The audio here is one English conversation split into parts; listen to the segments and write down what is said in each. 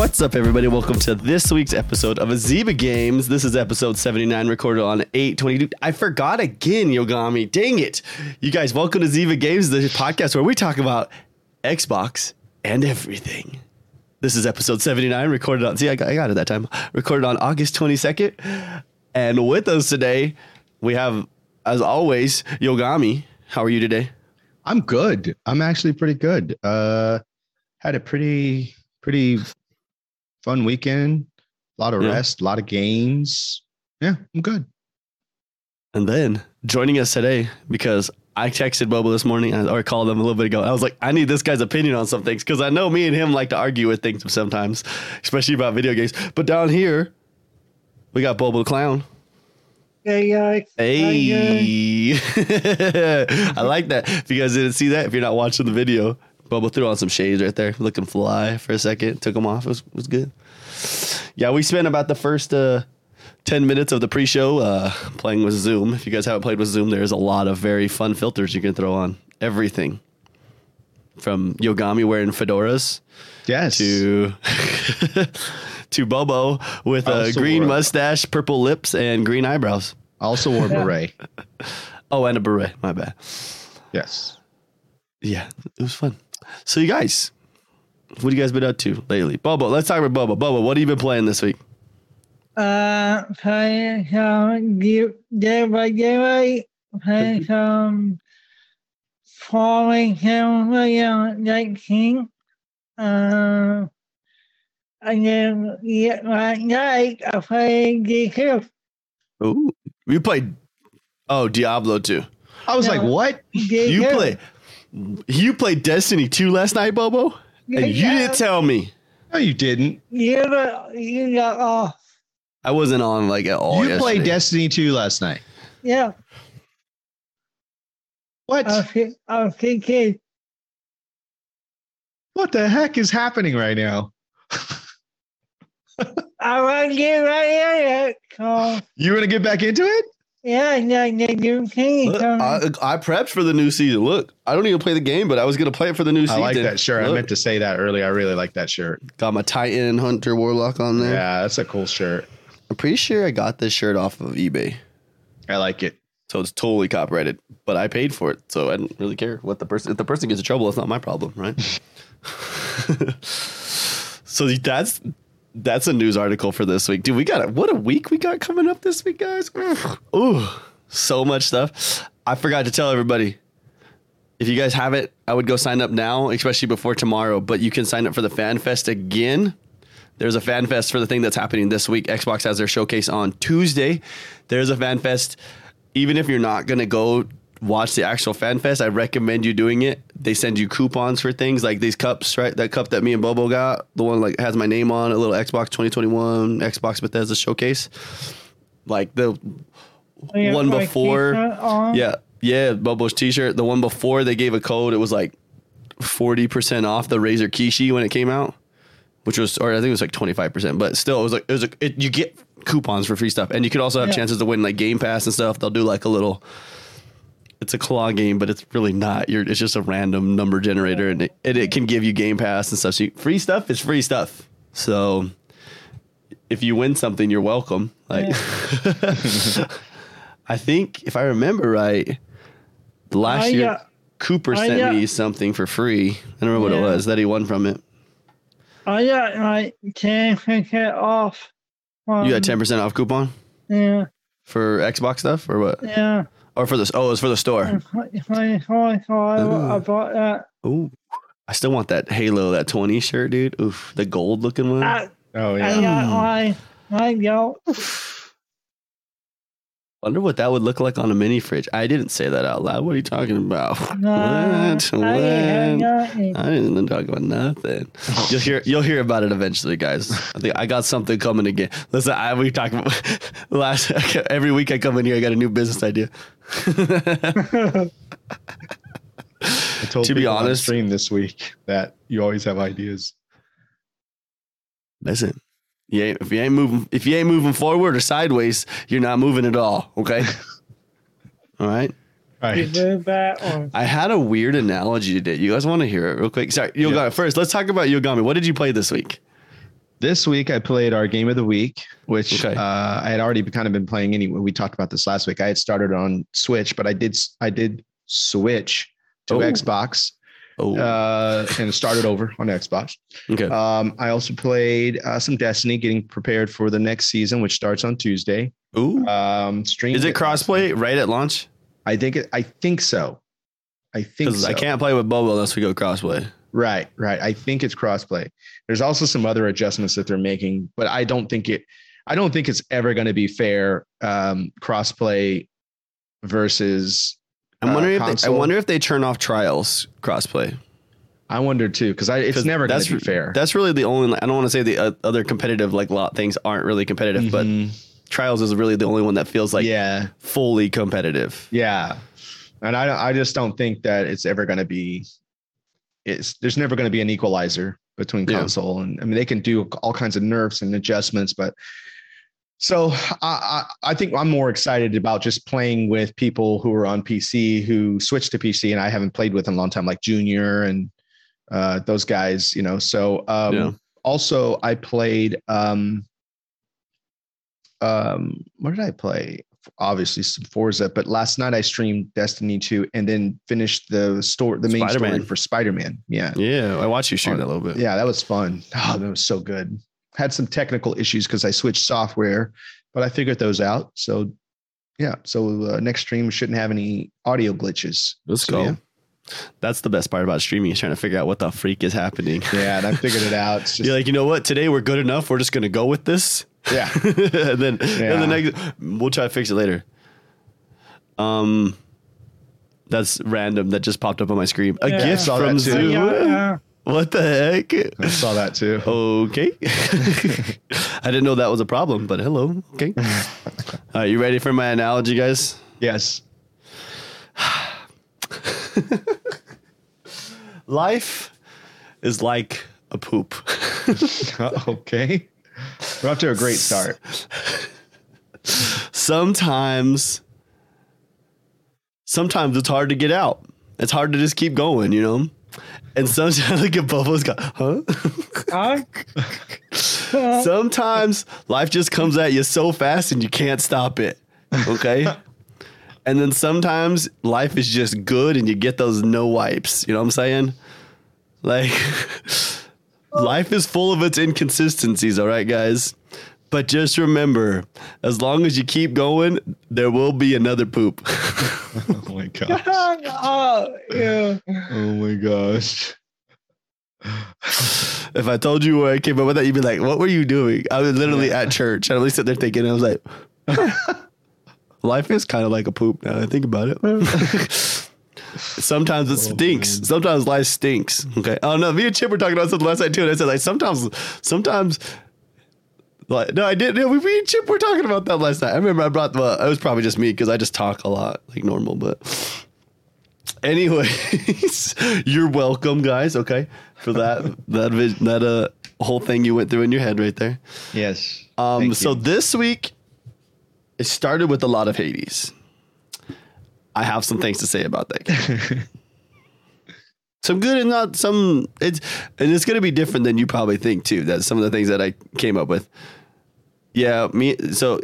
What's up, everybody? Welcome to this week's episode of Aziba Games. This is episode 79, recorded on 822. I forgot again, Yogomi. Dang it. You guys, welcome to Aziba Games, the podcast where we talk about Xbox and everything. This is episode 79, recorded on, see, I got, I got it that time, recorded on August 22nd. And with us today, we have, as always, Yogomi. How are you today? I'm good. I'm actually pretty good. Uh, had a pretty pretty fun weekend. A lot of Yeah. rest, a lot of games. Yeah, I'm good. And then joining us today because I texted Bobo this morning or called him a little bit ago. I was like, I need this guy's opinion on some things because I know me and him like to argue with things sometimes, especially about video games. But down here, we got Bobo the Clown. Hey guys. Hey, I like that. If you guys didn't see that, if you're not watching the video, Bobo threw on some shades right there, looking fly for a second. Took them off. It was, it was good. Yeah, we spent about the first uh, 10 minutes of the pre show uh, playing with Zoom. If you guys haven't played with Zoom, there's a lot of very fun filters you can throw on everything from Yogomi wearing fedoras Yes. to. To Bobo with a green wore- mustache, purple lips, and green eyebrows. also wore beret. Oh, and a beret. My bad. Yes. Yeah, it was fun. So, you guys, what have you guys been up to lately? Bobo, let's talk about Bobo. Bobo, what have you been playing this week? Uh, playing some Dead by Daylight, playing some Farming Simulator 19. Uh, and then yeah, last night I played DQ. Ooh, you played. Oh, Diablo 2. I was No. like, what? You play. You played Destiny 2 last night, Bobo? And you didn't tell me. No, you didn't. You got, you got off. I wasn't on like at all. you played. Destiny 2 last night. Yeah, What? I was, I was thinking, what the heck is happening right now? I want to get right in it. So, You want to get back into it? Yeah, yeah, the new thing. Look, I, I prepped for the new season. Look, I don't even play the game, but I was gonna play it for the new I season. I like that shirt. I meant to say that earlier. I really like that shirt. got my Titan Hunter Warlock on there. Yeah, that's a cool shirt. I'm pretty sure I got this shirt off of eBay, I like it. so it's totally copyrighted. But I paid for it, so I didn't really care what the person. If the person gets in trouble, it's not my problem, right? so that's that's a news article for this week, dude. We got it. what a week we got coming up this week, guys. Ooh, so much stuff. I forgot to tell everybody. If you guys have it, I would go sign up now, especially before tomorrow. But you can sign up for the Fan Fest again. There's a fan fest for the thing that's happening this week. Xbox has their showcase on Tuesday. There's a fan fest. Even if you're not gonna go watch the actual fan fest, I recommend you doing it. They send you coupons for things like these cups, right? That cup that me and Bobo got, the one like has my name on, a little Xbox 2021 Xbox Bethesda showcase. Like the Yeah, one before- yeah, yeah, Bobo's t-shirt. The one before they gave a code, it was like 40% off the Razer Kishi when it came out, which was, or I think it was like 25%, but still, it was like, it was like, it, you get coupons for free stuff. And you could also have Yeah. chances to win like Game Pass and stuff. They'll do like a little, it's a claw game, but it's really not. You're, it's just a random number generator and it, it, it can give you Game Pass and stuff. So you, free stuff is free stuff. So if you win something, you're welcome. Like, I think if I remember right, last I year got- Cooper I sent got- me uh, something for free. I don't remember what it was that he won from it. I got like ten percent off. From, You got ten percent off coupon Yeah, for Xbox stuff or what? yeah. Or for this? Oh, it was for the store. And twenty- twenty-four, so I, I bought that. Ooh, I still want that Halo, that twenty shirt, dude. Oof, the gold looking one. I, Oh I yeah. got my my goat. Wonder what that would look like on a mini fridge. I didn't say that out loud. What are you talking about? Nah, what? I What? ain't got it. I didn't talk about nothing. You'll hear you'll hear about it eventually, guys. I think I got something coming again. Listen, I we talk about last every week I come in here, I got a new business idea. I told To be people on honest- stream this week that you always have ideas. Listen, you ain't, if you ain't moving if you ain't moving forward or sideways, you're not moving at all. Okay. all right. You Right. move back or I had a weird analogy today. You guys want to hear it real quick? Sorry, Yogomi. Yeah. First, let's talk about Yogomi. What did you play this week? This week I played our game of the week, which Okay. uh, I had already kind of been playing anyway. We talked about this last week. I had started on Switch, but I did I did switch to Oh. Xbox Oh, uh, and started over on Xbox. okay. Um, I also played uh, some Destiny, getting prepared for the next season, which starts on Tuesday. Ooh. Um, stream Is it crossplay right at launch? I think it, I think so. I think so. I can't play with Bobo unless we go crossplay. Right, right. I think it's crossplay. There's also some other adjustments that they're making, but I don't think it. I don't think it's ever going to be fair um, crossplay versus. I'm uh, wondering if they, I wonder if they turn off trials crossplay. I wonder too because I it's 'Cause never going that's to be fair. That's really the only. I don't want to say the uh, other competitive like lot things aren't really competitive, Mhm. but trials is really the only one that feels like yeah, fully competitive. yeah, and I I just don't think that it's ever going to be. It's there's never going to be an equalizer between Yeah. console and I mean they can do all kinds of nerfs and adjustments, but so I, I I think I'm more excited about just playing with people who are on PC who switched to PC and I haven't played with in a long time, like Junior and uh, those guys, you know. So um, Yeah. also I played um, um, what did I play? Obviously some Forza, but last night I streamed Destiny 2 and then finished the store the main Spider-Man. story for Spider-Man. Yeah. Yeah, I watched you shoot that a little bit. Yeah, that was fun. Oh, that was so good. Had some technical issues because I switched software, but I figured those out. So, yeah. So uh, next stream shouldn't have any audio glitches. Let's So, go. Yeah. That's the best part about streaming is trying to figure out what the freak is happening. yeah, and I figured it out. Just, You're like, you know what? Today we're good enough. We're just gonna go with this. yeah. and then and the next we'll try to fix it later. Um that's random. That just popped up on my screen. A Yeah. gift from that too. Zoo. Yeah, yeah. What the heck? I saw that too. Okay. I didn't know that was a problem, but hello. Okay. All right, you ready for my analogy, guys? Yes. Life is like a poop. okay. We're off to a great start. sometimes sometimes it's hard to get out. It's hard to just keep going, you know? And sometimes look at Bubbles go, huh? Huh? sometimes life just comes at you so fast and you can't stop it. Okay? and then sometimes life is just good and you get those no wipes. You know what I'm saying? Like life is full of its inconsistencies, all right, guys? But just remember, as long as you keep going, there will be another poop. Oh my gosh. oh, yeah. Oh my gosh. if I told you where I came up with that, you'd be like, "What were you doing?" I was literally at church. I was sitting there thinking, I was like, "Life is kind of like a poop." Now that I think about it. Sometimes it stinks. Sometimes life stinks. Okay. Oh no, me and Chip were talking about something last night too, and I said like sometimes, sometimes. Like, no, I didn't. No, we, me and Chip were talking about that last night. I remember I brought. Well, it was probably just me because I just talk a lot like normal. But anyways, you're welcome, guys. Okay, for that that that uh whole thing you went through in your head right there. Yes. Um, so you. this week, it started with a lot of Hades. I have some things to say about that game. some good and not some. It's and it's gonna be different than you probably think too. That's some of the things that I came up with. Yeah, me. So,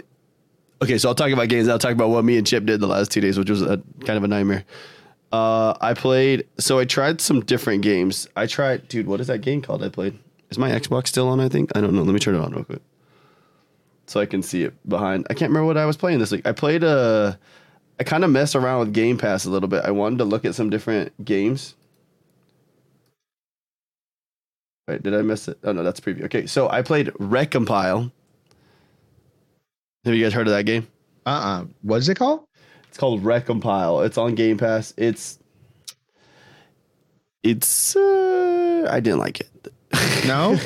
okay, so I'll talk about games. I'll talk about what me and Chip did the last two days, which was a kind of a nightmare. Uh, I played. So I tried some different games. I tried, dude. What is that game called? I played. Is my Xbox still on? I think. I don't know. Let me turn it on real quick, so I can see it behind. I can't remember what I was playing this week. I played Uh, I kind of mess around with Game Pass a little bit. I wanted to look at some different games. Wait, did I miss it? Oh no, that's preview. Okay, so I played Recompile. Have you guys heard of that game? Uh-uh. What is it called? It's called Recompile. It's on Game Pass. It's it's uh, I didn't like it. No?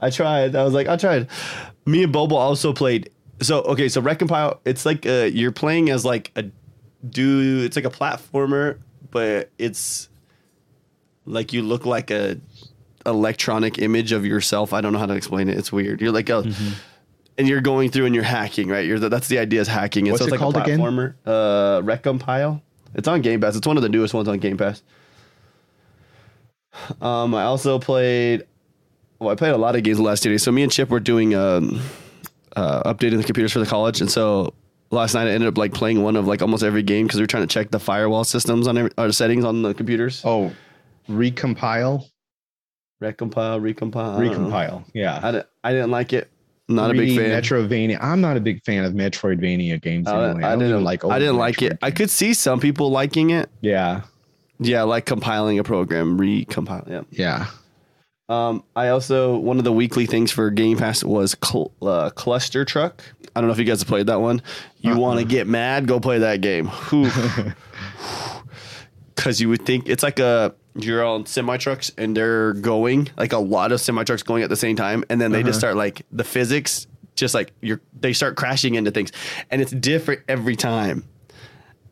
I tried. I was like, I tried. Me and Bobo also played. So okay, so Recompile. It's like uh, you're playing as like a dude. It's like a platformer, but it's like you look like a electronic image of yourself. I don't know how to explain it. It's weird. You're like a. And you're going through and you're hacking, right? You're the, that's the idea is hacking. And What's so it's it like called a again? platformer. Uh, Recompile. It's on Game Pass. It's one of the newest ones on Game Pass. Um, I also played well, I played a lot of games the last two days. So me and Chip were doing um, uh, updating the computers for the college, and so last night I ended up like playing one of like almost every game because we are trying to check the firewall systems on every, or settings on the computers. Oh, recompile, recompile, recompile, I recompile. Yeah. I, di- I didn't like it. Not a big fan. Metrovania. I'm not a big fan of Metroidvania games. Uh, I, Anyway. I don't didn't like. I didn't like it. Metroid I could see some people liking it. Yeah. Yeah, like compiling a program, recompile. Yeah. Yeah. Um, I also one of the weekly things for Game Pass was cl- uh, Cluster Truck. I don't know if you guys have played that one. You Uh-uh. want to get mad? Go play that game. Because you would think it's like a you're on semi trucks and they're going like a lot of semi trucks going at the same time, and then they just Uh-huh. start like the physics just like you're they start crashing into things, and it's different every time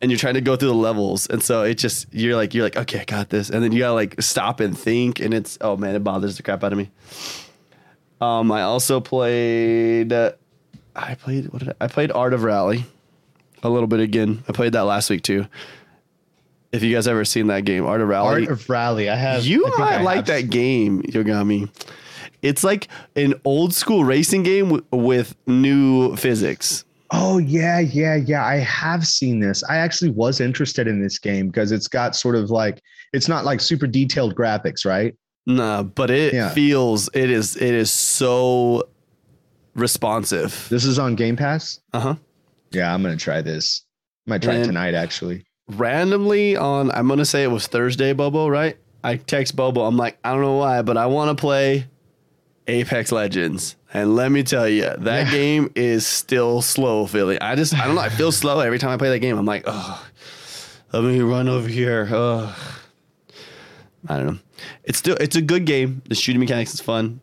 and you're trying to go through the levels. And so it just you're like you're like okay i got this. And then you gotta like stop and think. And it's oh man it bothers the crap out of me. Um i also played uh, i played what did I, I played art of rally a little bit again. I played that last week too. If you guys ever seen that game art of rally. Art of Rally. I have. you I might I like have. that game Yogomi. It's like an old school racing game w- with new physics Oh yeah, yeah, yeah. I have seen this. I actually was interested in this game because it's got sort of like it's not like super detailed graphics, right? Nah, but it Yeah. feels it is it is so responsive. This is on Game Pass. Uh huh. Yeah, I'm gonna try this. I might try it And- tonight actually. Randomly on, I'm gonna say it was Thursday, Bobo. Right? I text Bobo. I'm like, I don't know why, but I want to play Apex Legends. And let me tell you, that Yeah. game is still slow Philly. I just, I don't know. I feel slow every time I play that game. I'm like, oh, let me run over here. Oh. I don't know. It's still, it's a good game. The shooting mechanics is fun.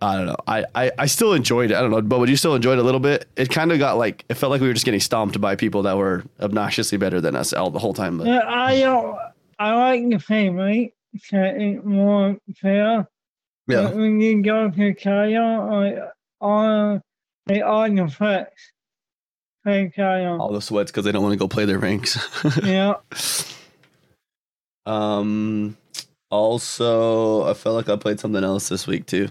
I don't know. I, I, I still enjoyed it. I don't know, but would you still enjoy it a little bit? It kind of got like it felt like we were just getting stomped by people that were obnoxiously better than us all the whole time. But Yeah, I don't. I like the same, right? So it's more fair. But when you go to Kyle, all they all the flex. Play Kyle. all the sweats because they don't want to go play their ranks. Yeah. um. Also, I felt like I played something else this week too.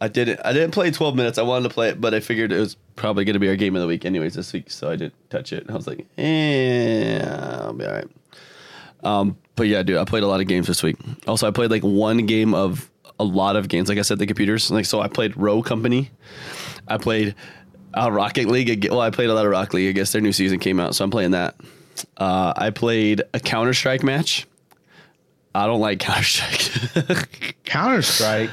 I didn't. I didn't play 12 minutes. I wanted to play it, but I figured it was probably going to be our game of the week anyways this week, so I didn't touch it. I was like, eh, I'll be all right. Um, but yeah, dude, I played a lot of games this week. Also, I played like one game of a lot of games. Like I said, the computers. Like so, I played Rogue Company. I played uh, Rocket League. Well, I played a lot of Rocket League. I guess their new season came out, so I'm playing that. Uh, I played a Counter Strike match. I don't like Counter Strike Counter Strike.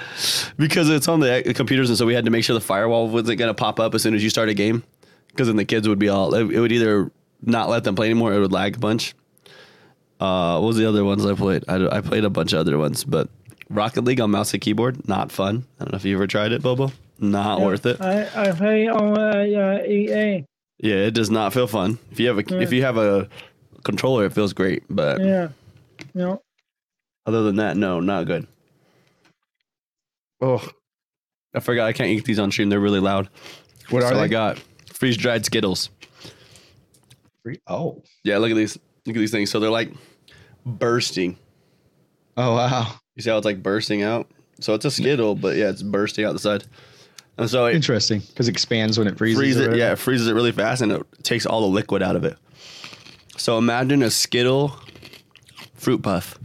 because it's on the computers, and so we had to make sure the firewall wasn't going to pop up as soon as you start a game. Because then the kids would be all it, it would either not let them play anymore, or it would lag a bunch. Uh, what was the other ones I played? I, I played a bunch of other ones, but Rocket League on mouse and keyboard, not fun. I don't know if you ever tried it, Bobo. Not worth it. I, I play on uh, uh, EA. Yeah, it does not feel fun. If you have a Yeah. if you have a controller, it feels great, but Yeah. Yeah. other than that, no, not good. Oh, I forgot I can't eat these on stream. They're really loud. What are so they? I got freeze dried Skittles. Oh. Yeah, look at these. Look at these things. So they're like bursting. Oh wow. You see how it's like bursting out? So it's a Skittle, but yeah, it's bursting out the side. And so it Interesting. Because it expands when it freezes. freezes it. Yeah, it freezes it really fast and it takes all the liquid out of it. So imagine a Skittle fruit puff.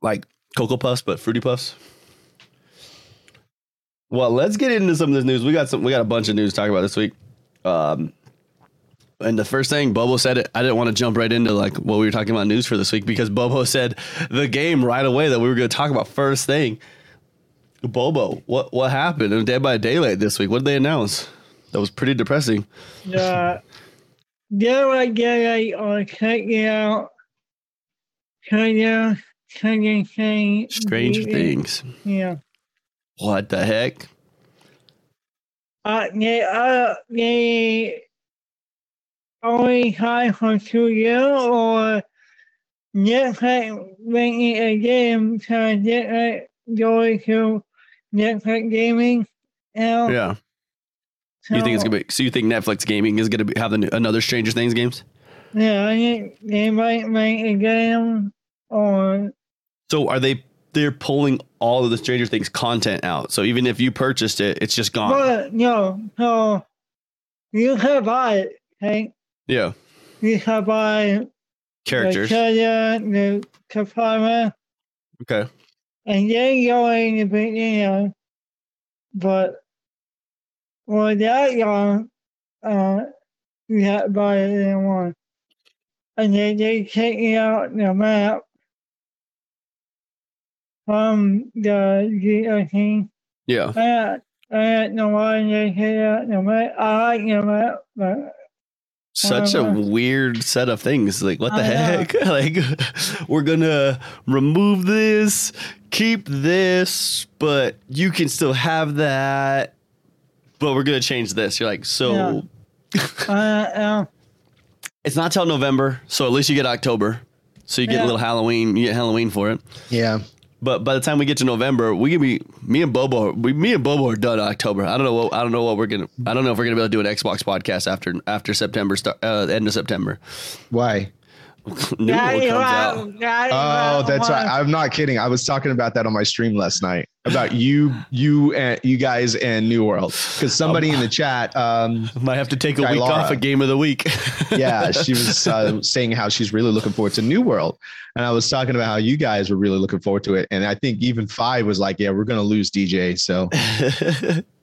Like Cocoa Puffs, but Fruity Puffs. Well, let's get into some of this news. We got some we got a bunch of news to talk about this week. Um and the first thing Bobo said it, I didn't want to jump right into like what we were talking about news for this week because Bobo said the game right away that we were going to talk about first thing. Bobo, what what happened in Dead by Daylight this week? What did they announce? That was pretty depressing. The Daylight Daylight or check it out. Stranger, Stranger Things. Strange things. Yeah. What the heck? Uh, they, uh, they only tried for two years or Netflix making a game to Netflix going to Netflix gaming. Now, Yeah. You think it's gonna be? So you think Netflix gaming is gonna be, have another Stranger Things games? Yeah, I think they might make a game on. So are they they're pulling all of the Stranger Things content out. So even if you purchased it, it's just gone. But no, so you can buy it, okay? Yeah, You have buy characters. Kenya, the Kapama, Okay. and then go in the beginning. But when that young, uh, you have to buy it one. And then they take you out the map from the GOT. Yeah. I, I don't know why they take out the map. I like the map, but Such a Uh, weird set of things. Like, what the I heck? like, we're gonna remove this, keep this, but you can still have that. But we're gonna change this. You're like, so I don't know. it's not till November, so at least you get October. So you get a little Halloween. You get Halloween for it. Yeah. But by the time we get to November, we can be me and Bobo. We, me and Bobo are done October. I don't know what I don't know what we're gonna. I don't know if we're gonna be able to do an Xbox podcast after after September start uh, end of September. Why? New one comes it out. right, Oh, that's right. I'm not kidding. I was talking about that on my stream last night about you, you, and you guys and New World because somebody in the chat, um, Might have to take a week Lara. off a game of the week. yeah, she was uh, saying how she's really looking forward to New World, and I was talking about how you guys were really looking forward to it, and I think even Five was like, "Yeah, we're gonna lose DJ," so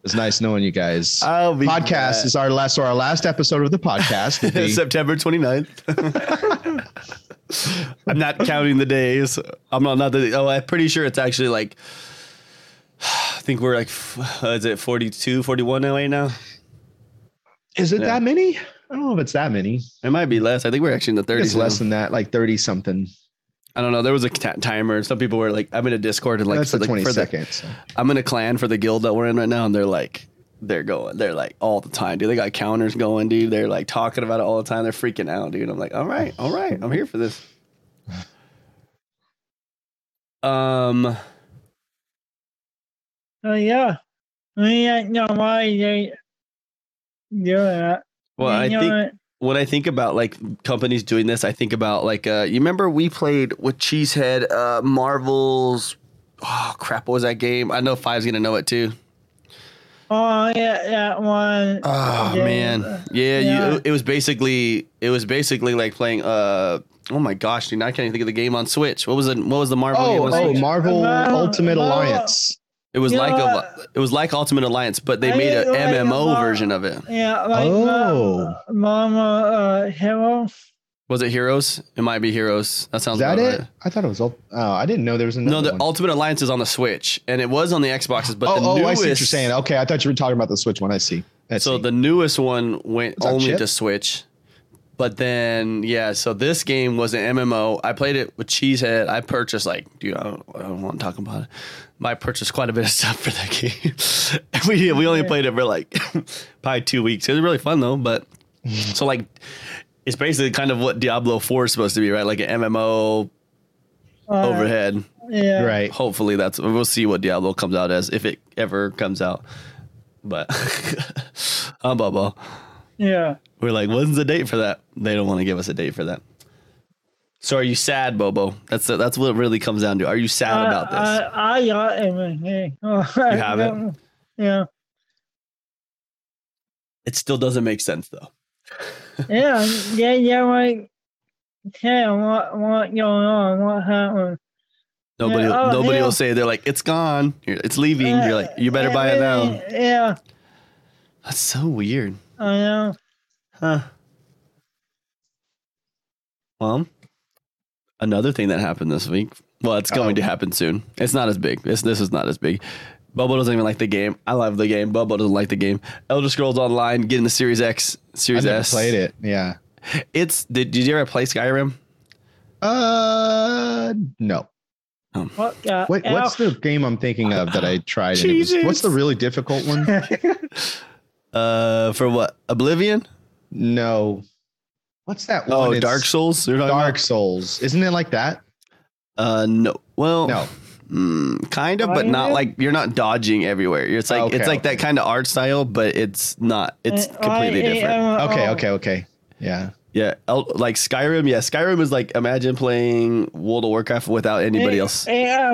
it's nice knowing you guys. I'll be podcast glad. is our last, so our last episode of the podcast. will be- September 29th. I'm not counting the days. I'm not not the. Oh, I'm pretty sure it's actually like. I think we're like, is it 42, 41 LA now? is it Yeah. that many? I don't know if it's that many. It might be less. I think we're actually in the 30s. It's less now. than that, like thirty something. I don't know. There was a ta- timer. Some people were like, I'm in a Discord and like, That's for the the, twenty for the- so. I'm in a clan for the guild that we're in right now, and they're like, they're going, they're like all the time, dude. They got counters going, dude. They're like talking about it all the time. They're freaking out, dude. I'm like, all right, all right, I'm here for this. Um, So yeah, we don't know why they do that. well, I You think what? when I think about like companies doing this, I think about like, uh, you remember we played with Cheesehead, uh, Marvel's. Oh crap! What was that game? I know Five's gonna know it too. Oh yeah, that one. Oh Yeah. man, yeah, Yeah. You, it was basically it was basically like playing. Uh, oh my gosh, dude, I can't even think of the game on Switch. What was it? What was the Marvel game? Oh, on oh, Switch? Marvel Marvel- Ultimate Marvel- Alliance. it was you like know a, it was like Ultimate Alliance, but they I made an didn't like MMO Mar- version of it. Yeah, like Oh. oh. Mama uh, Hero. Was it Heroes? It might be Heroes. That sounds Is that it? right. I thought it was. Oh, I didn't know there was another No, the one. Ultimate Alliance is on the Switch, and it was on the Xboxes, but oh, the oh, newest. I see what you're saying. Okay, I thought you were talking about the Switch one. I see. I So see. the newest one went only to Switch. But then, yeah, so this game was an MMO. I played it with Cheesehead. I purchased, like, dude, I don't, I don't want to talk about it. I purchased quite a bit of stuff for that game. We, we only played it for like probably two weeks. It was really fun, though. But so, like, it's basically kind of what Diablo 4 is supposed to be, right? Like an MMO Uh, overhead. Yeah. right. Hopefully, that's we'll see what Diablo comes out as if it ever comes out. But I'm Bubba. Yeah. We're like, when's the date for that? They don't want to give us a date for that. So are you sad, Bobo? That's that's what it really comes down to. Are you sad about this? I, I, I got everything. You have it? Yeah. it still doesn't make sense though. Yeah. Yeah. Yeah. Like, hey, what, what going on? What happened? Nobody, Yeah, oh, nobody yeah. will say they're like, it's gone. It's leaving. You're like, you better buy it now. Yeah. That's so weird, I know. huh? Well, another thing that happened this week. Well, it's going to happen soon. It's not as big. This this is not as big. Bobo doesn't even like the game. I love the game. Bobo doesn't like the game. Elder Scrolls Online, getting the Series X, Series never S. played it. Yeah. It's did, did you ever play Skyrim? Uh, no. What got Wait, what's the game I'm thinking of that I tried? And it was, Jesus. what's the really difficult one? Uh, for what? Oblivion? no. What's that one? Oh, It's Dark Souls. You're talking Dark Souls. Isn't it like that? Uh, no. Well, No. Mm, kind of, but not Skyrim? like you're not dodging everywhere. It's like Okay, it's like okay. that kind of art style, but it's not. It's Uh, completely I- different. uh, Okay, oh, okay, okay. Yeah. Yeah, El- like Skyrim. Yeah, Skyrim is like imagine playing World of Warcraft without anybody else. Yeah,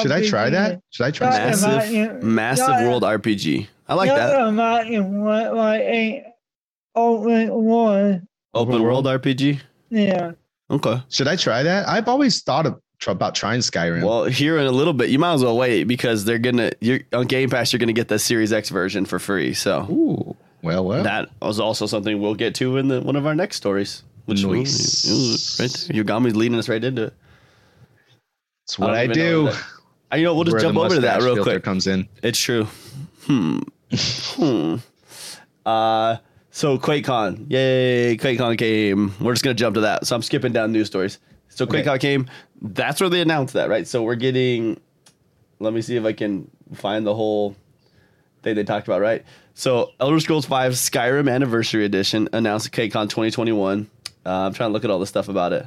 Should I try that? Should I try that? Massive- Massive, massive yeah. world RPG. I like that. Imagine what like a open world. Open Open world world? RPG. Yeah. Okay. Should I try that? I've always thought of, tr- about trying Skyrim. Well, here in a little bit, you might as well wait because they're gonna. You're on Game Pass. You're gonna get the Series X version for free. So Ooh, well, well. that was also something we'll get to in the one of our next stories. Which we- Nice. ooh, right there. Yogomi's leading us right into it. That's what I, know do. Uh, you know, we'll just Where jump over to that real quick. Comes in. It's true. Hmm. hmm. Uh, so QuakeCon, yay! QuakeCon came. We're just gonna jump to that. So I'm skipping down news stories. So Okay. QuakeCon came. That's where they announced that, right? So we're getting. Let me see if I can find the whole thing they talked about, right? So Elder Scrolls V Skyrim Anniversary Edition announced at QuakeCon 2021. Uh, I'm trying to look at all the stuff about it.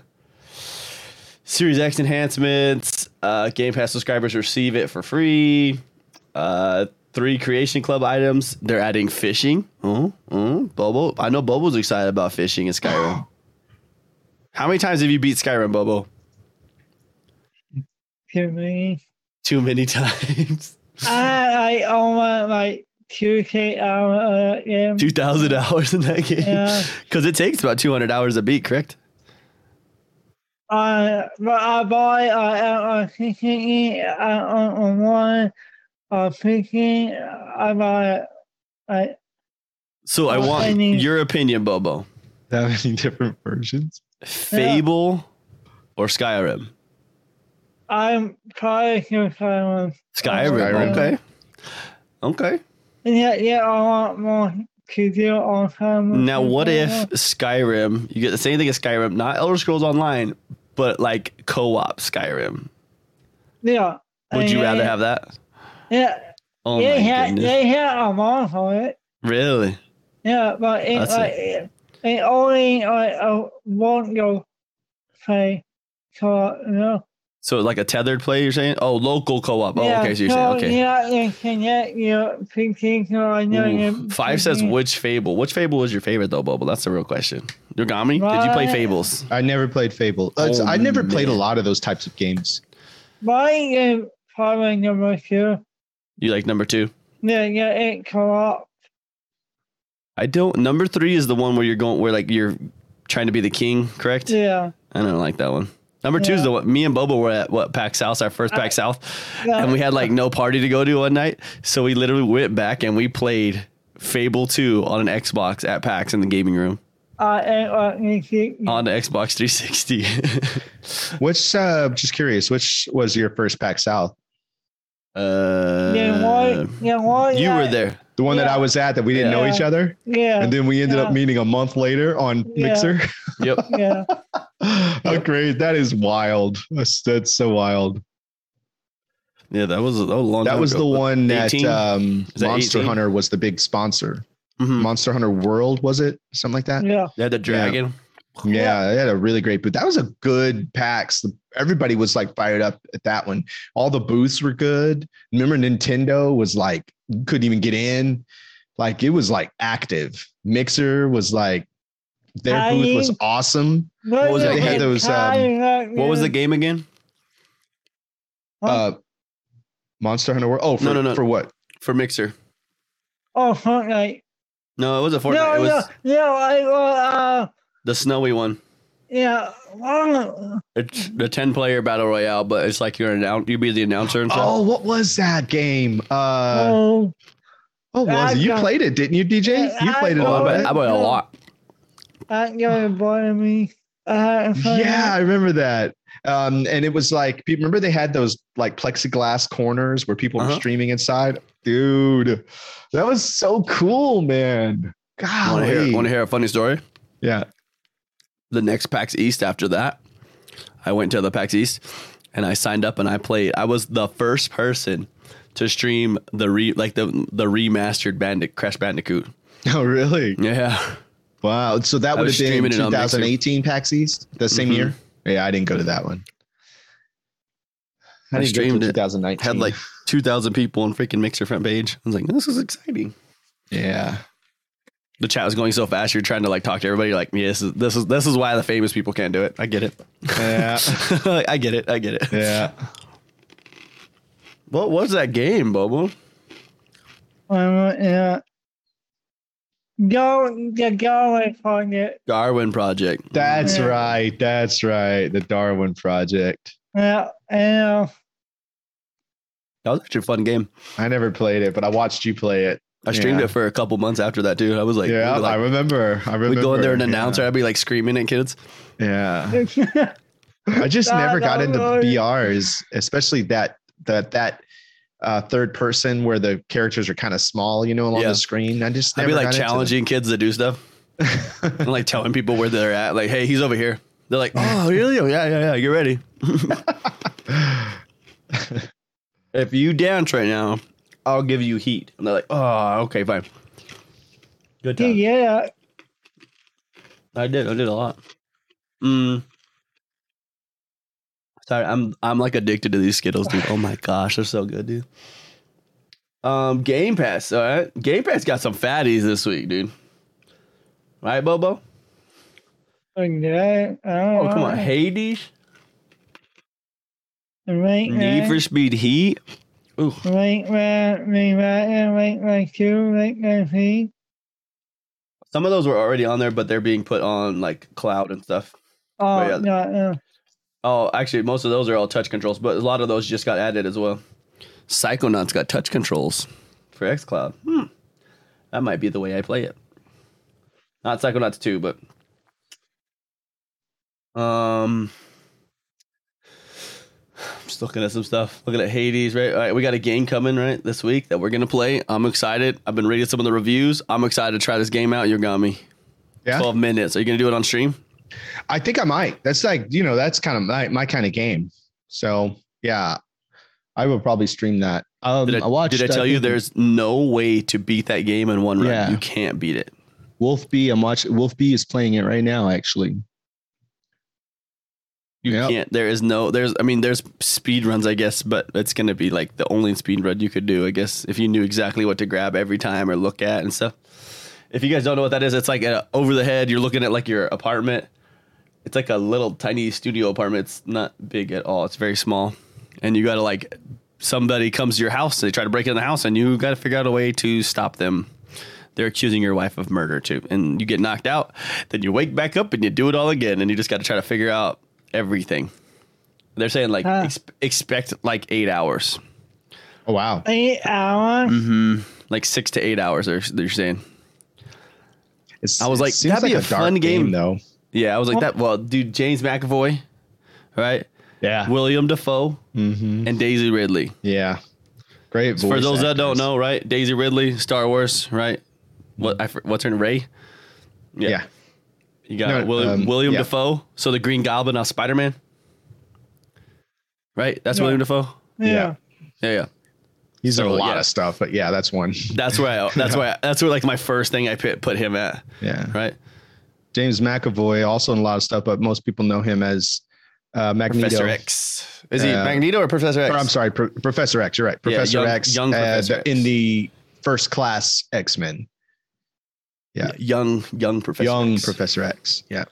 Series X enhancements. Uh, Game Pass subscribers receive it for free. Uh, three Creation Club items. They're adding fishing. Oh, oh, Bobo. I know Bobo's excited about fishing in Skyrim. How many times have you beat Skyrim, Bobo? To me. Too many times. I I almost like two K hour uh, game. 2,000 hours in that game. Yeah. Because it takes about 200 hours a beat, correct? Uh, but I buy I I thinking I on one uh thinking I buy I So I want I your opinion, Bobo. That many different versions. Fable or Skyrim? I'm trying to find Skyrim. Skyrim. Okay. Okay. and yet yeah I want more to do on time. Now, what if Skyrim, you get the same thing as Skyrim, not Elder Scrolls Online, but like co op Skyrim? yeah Would you and- rather have that? yeah Oh they my had goodness. they had a mod for it Really? yeah but it That's like it, it only like uh, won't go play so you know So like a tethered play, you're saying? Oh, local co op. Oh, okay. So you're so, saying, okay. Yeah, you can get your thinking. I know Ooh. Five says which Fable? Which Fable was your favorite though, Bobo? That's the real question. Yogomi, did you play Fables? I never played Fable. Uh, Oh, I never played a lot of those types of games. My game probably number two. You like number two? Yeah, yeah, it co-op. I don't. Number three is the one where you're going, where like you're trying to be the king, correct? Yeah, I don't like that one. Number two is the one. Me and Bobo were at what PAX South, our first I- PAX South, yeah. and we had like no party to go to one night. So we literally went back and we played Fable 2 on an Xbox at PAX in the gaming room I ain't like me keep. on the Xbox 360. Which, uh, just curious, which was your first PAX South? uh, Yeah, why? Yeah, why? you yeah, were there. The one that I was at that we didn't know each other, Yeah, and then we ended up meeting a month later on Yeah. Mixer. Yep. yeah. oh, great! That is wild. That's, that's so wild. Yeah, that was, that was a long That was ago. the one that um, that Monster 18? Hunter was the big sponsor. Mhm. Monster Hunter World was it? Something like that. Yeah, Yeah, the dragon. Yeah, they had a really great booth. That was a good PAX. The- Everybody was like fired up at that one. All the booths were good. Remember, Nintendo was like couldn't even get in. Like it was like active. Mixer was like their booth was awesome. what was it? They had those, um, What was the game again? Uh, Monster Hunter World. Oh, for, No, no, no. for what? For Mixer. Oh, Fortnite. No, it was a Fortnite. No, it was no, no. I uh, the snowy one. yeah. Wow. It's the 10 player battle royale, but it's like you're an announce, you be the announcer and stuff. Oh, what was that game? Uh, oh, what was I it? You got- played it, didn't you, DJ? You I- played it all, I, right? bet, I bet a No. lot. that guy bothered me. Uh, Yeah, I remember that. Um, and it was like, remember they had those like plexiglass corners where people were Uh-huh. streaming inside. Dude, that was so cool, man. Want to hear, God, want to hear a funny story? yeah. The next PAX East after that, I went to the PAX East and I signed up and I played. I was the first person to stream the re like the the remastered Bandit Crash Bandicoot. Oh, really? Yeah, Wow. So that would have been streaming it on Mixer. 2018 PAX East, the same Mhm. year. Yeah, I didn't go to that one. I didn't go to streamed it. 2019. had like two thousand people on freaking Mixer front page. I was like, this is exciting. yeah. The chat was going so fast. You're trying to like talk to everybody. You're like, yeah, this is this is this is why the famous people can't do it. I get it. Yeah. I get it. I get it. yeah. What was that game, Bobo? Um, yeah. Go, the Galway Project. Darwin Project. That's Yeah. right. That's right. The Darwin Project. Yeah, and That was actually a fun game. I never played it, but I watched you play it. I streamed Yeah. it for a couple months after that too. I was like, yeah, we were I remember. I remember. we'd go in there and yeah. announce, I'd be like screaming at kids. Yeah. I just Nah, never got no, into no. BRs, especially that that that uh, third person where the characters are kind of small, you know, along Yeah. the screen. I just I'd be like got into challenging kids to do stuff and like telling people where they're at. Like, hey, he's over here. They're like, oh, really? Oh, yeah, yeah, yeah. Get ready. if you dance right now, I'll give you heat. And they're like, oh, okay, fine. Good time. yeah, I did. I did a lot. Mm. Sorry, I'm I'm like addicted to these Skittles, dude. Oh my gosh, they're so good, dude. Um, Game Pass. All right, Game Pass got some fatties this week, dude. Right, Bobo? okay. Oh, come on, Hades, Right, Need for Speed Heat. Ooh, Right, right, right, right, right, right, two, right, right, three. some of those were already on there, but they're being put on like cloud and stuff. Oh, yeah. yeah, yeah. Oh, actually, most of those are all touch controls, but a lot of those just got added as well. Psychonauts got touch controls for xCloud. Hmm. That might be the way I play it. Not Psychonauts 2, but um just looking at some stuff. Looking at Hades, right? All right, we got a game coming, right, this week that we're gonna play. I'm excited. I've been reading some of the reviews. I'm excited to try this game out, Yogomi. Yeah. 12 minutes. Are you gonna do it on stream? I think I might. That's like, you know, that's kind of my, my kind of game. So yeah, I will probably stream that. Um, Did I, watched, did I tell you there's no way to beat that game in one run? Yeah. You can't beat it. Wolf B? I'm watching. Wolf B is playing it right now. Actually, You Yep. can't. There is no. There's. I mean, there's speed runs, I guess, but it's gonna be like the only speed run you could do, I guess, if you knew exactly what to grab every time or look at and stuff. If you guys don't know what that is, it's like a, over the head. You're looking at like your apartment. It's like a little tiny studio apartment. It's not big at all. It's very small, and you gotta like somebody comes to your house. They try to break in the house, and you got to figure out a way to stop them. They're accusing your wife of murder too, and you get knocked out. Then you wake back up and you do it all again, and you just got to try to figure out everything. They're saying like Huh. ex- expect like eight hours, oh wow, Eight hours. mm-hmm. like six to eight hours. They're they're saying. It's, I was like, that'd be a dark fun game. though. Yeah, I was like Well- that. Well, dude, James McAvoy, right? Yeah, William Dafoe hmm and Daisy Ridley. yeah, great. For voice those that don't know, right? Daisy Ridley, Star Wars, right? What I, what's her name? Rey. yeah, You got No, William, um, William yeah. Dafoe. So the Green Goblin of Spider Man. Right? That's Yeah. William Dafoe? Yeah. Yeah, yeah. he's in a lot yeah. of stuff, but yeah, that's one. That's where I that's where I, that's where like my first thing I put, put him at. Yeah, Right? James McAvoy also in a lot of stuff, but most people know him as uh, Magneto. Professor X. Is he Uh, Magneto or Professor X? Or, I'm sorry, Pro- Professor X. You're right, Yeah, Professor young- X. young uh, Professor the- X. in the first class X Men. Yeah. Young young Professor Young X. Professor X. Yeah,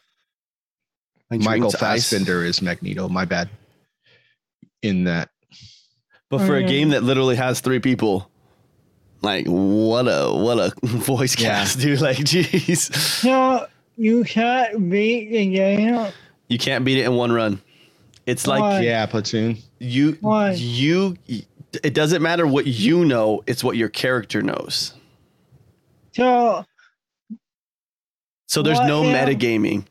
My Michael dreams ice. Fassbender is Magneto. My bad. In that, But for a Mm. game that literally has three people, like what a what a voice Yeah. cast, dude. Like, jeez. So you can't beat the game. You can't beat it in one run. It's like Why? yeah, platoon. you Why? you it doesn't matter what you know, it's what your character knows. So, So there's What no metagaming.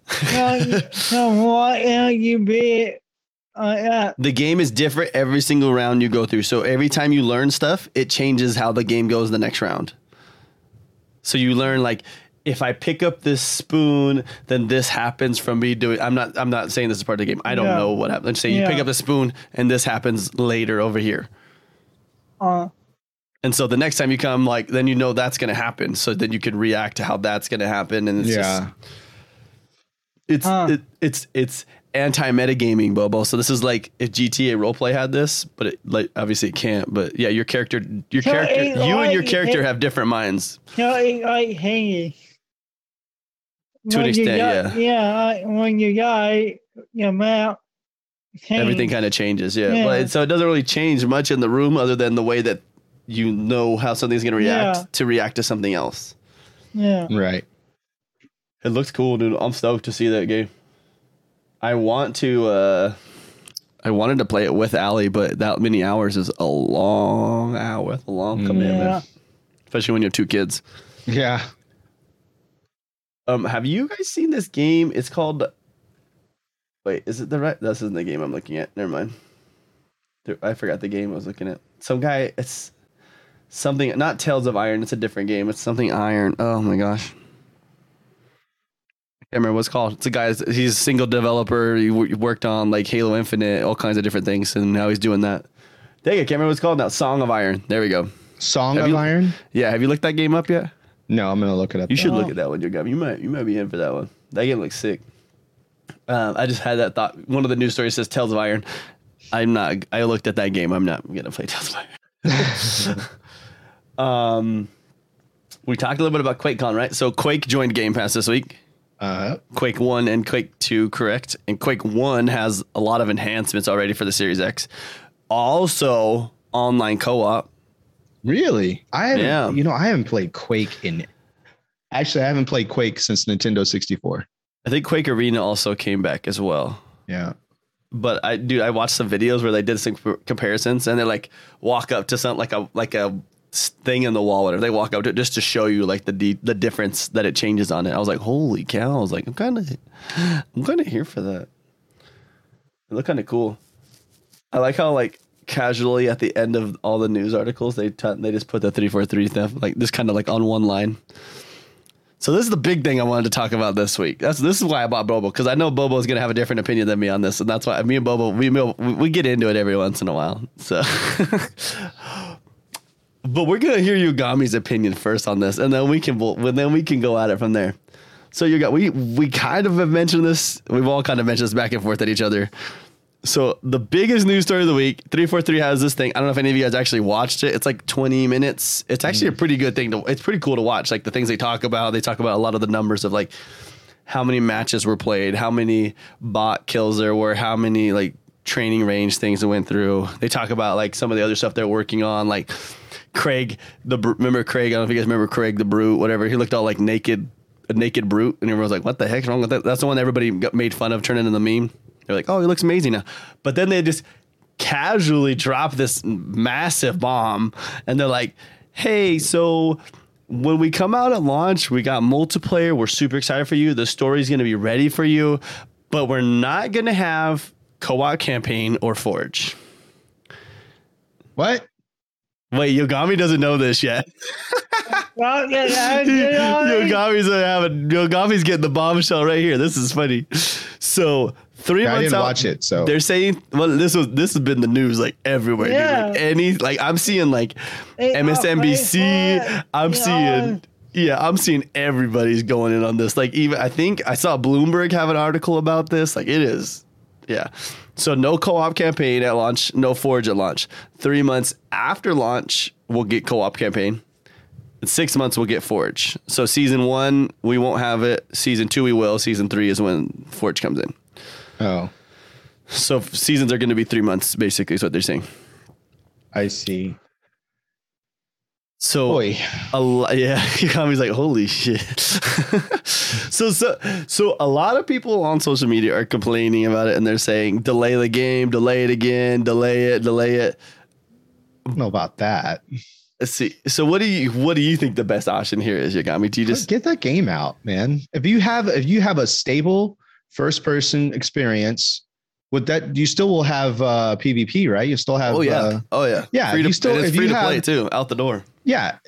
so, what you beat uh, yeah, the game is different every single round you go through. So every time you learn stuff, it changes how the game goes the next round. So you learn like if I pick up this spoon, then this happens from me doing. I'm not. I'm not saying this is part of the game. I don't Yeah. know what happens. Say you pick up the spoon, and this happens later over here. uh, And so the next time you come, like then you know that's going to happen. So then you can react to how that's going to happen. And it's yeah, just it's Huh. it, it's it's anti metagaming, Bobo. So this is like if GTA roleplay had this, but it, like obviously it can't. But yeah, your character, your So character, it you and your character it- have different minds. so I like Hades. To an when you extent, got- Yeah, like, when you die, your map. Everything kind of changes. Yeah. Yeah. Well, it- so it doesn't really change much in the room other than the way that you know how something's going to react Yeah. to react to something else. Yeah. Right. It looks cool, dude. I'm stoked to see that game. I want to. uh I wanted to play it with Allie, but that many hours is a long hour, a long commitment, Yeah. especially when you have two kids. Yeah. Um, have you guys seen this game? It's called. Wait, is it the right? This isn't the game I'm looking at. Never mind. I forgot the game I was looking at. Some guy. It's something. Not Tales of Iron. It's a different game. It's something Iron. Oh my gosh. I can't remember what's called. It's a guy. He's a single developer. He wo- worked on like Halo Infinite, all kinds of different things, and now he's doing that. Dang, I can't remember what it's called now. Song of Iron. There we go. Song Have of you- Iron? Yeah, have you looked that game up yet? No, I'm gonna look it up. You should Oh. look at that one, Yoga. You might you might be in for that one. That game looks sick. Um, I just had that thought. One of the news stories says Tales of Iron. I'm not. I looked at that game. I'm not gonna play Tales of Iron. um, we talked a little bit about QuakeCon, right? So Quake joined Game Pass this week. Uh, Quake One and Quake Two, correct? And Quake One has a lot of enhancements already for the Series X. Also, online co-op. really? I haven't. Yeah. You know, I haven't played Quake in. Actually, I haven't played Quake since Nintendo 64. I think Quake Arena also came back as well. Yeah. But I dude, I watched some videos where they did some comparisons, and they're like walk up to something like a like a thing in the wall, whatever. They walk up to it just to show you like the de- the difference that it changes on it. I was like, holy cow! I was like, I'm kind of I'm kind of here for that. It looked kind of cool. I like how like casually at the end of all the news articles they t- they just put the three four three stuff like just kind of like on one line. So this is the big thing I wanted to talk about this week. That's this is why I bought Bobo because I know Bobo is gonna have a different opinion than me on this, and that's why me and Bobo we, we get into it every once in a while. So, but we're gonna hear Yogomi's opinion first on this, and then we can well, then we can go at it from there. So you got we we kind of have mentioned this. We've all kind of mentioned this back and forth at each other. So the biggest news story of the week, 343 has this thing. I don't know if any of you guys actually watched it. It's like 20 minutes. It's actually a mm. pretty good thing to it's pretty cool to watch. Like the things they talk about, they talk about a lot of the numbers of like how many matches were played, how many bot kills there were, how many like training range things that went through. They talk about like some of the other stuff they're working on, like Craig, the remember Craig? I don't know if you guys remember Craig the Brute, whatever. He looked all like naked, a naked brute, and everyone was like, "What the heck's wrong with that?" That's the one everybody got made fun of, turning into the meme. They're like, "Oh, he looks amazing now," but then they just casually drop this massive bomb, and they're like, "Hey, so." When we come out at launch, we got multiplayer. We're super excited for you. The story's going to be ready for you, but we're not going to have co-op campaign or forge. What? Wait, Yogomi doesn't know this yet. Well, yeah, yeah, yeah, Yogomi's gonna have a, Yogomi's getting the bombshell right here. This is funny. So three I months didn't out, watch it, so they're saying well, this was this has been the news like everywhere. dude. Like Yeah. any like I'm seeing like They are MSNBC. faithful. I'm They seeing. are- Yeah, I'm seeing everybody's going in on this. Like even I think I saw Bloomberg have an article about this. Like it is, yeah. So no co-op campaign at launch, no Forge at launch. Three months after launch, we'll get co-op campaign. In six months, we'll get Forge. So season one, we won't have it. Season two, we will. Season three is when Forge comes in. Oh, So seasons are going to be three months, basically, is what they're saying. I see. So Boy, a lot, yeah, Kami's like, holy shit. so so so a lot of people on social media are complaining about it, and they're saying, delay the game, delay it again, delay it, delay it. I don't know about that. Let's see. So what do you what do you think the best option here is, Yogomi? Do you just get that game out, man. If you have if you have a stable first person experience, with that you still will have uh PvP, right? You still have oh yeah, uh, oh yeah, yeah, Free if to, you still- it's if free to play have- too, out the door. yeah.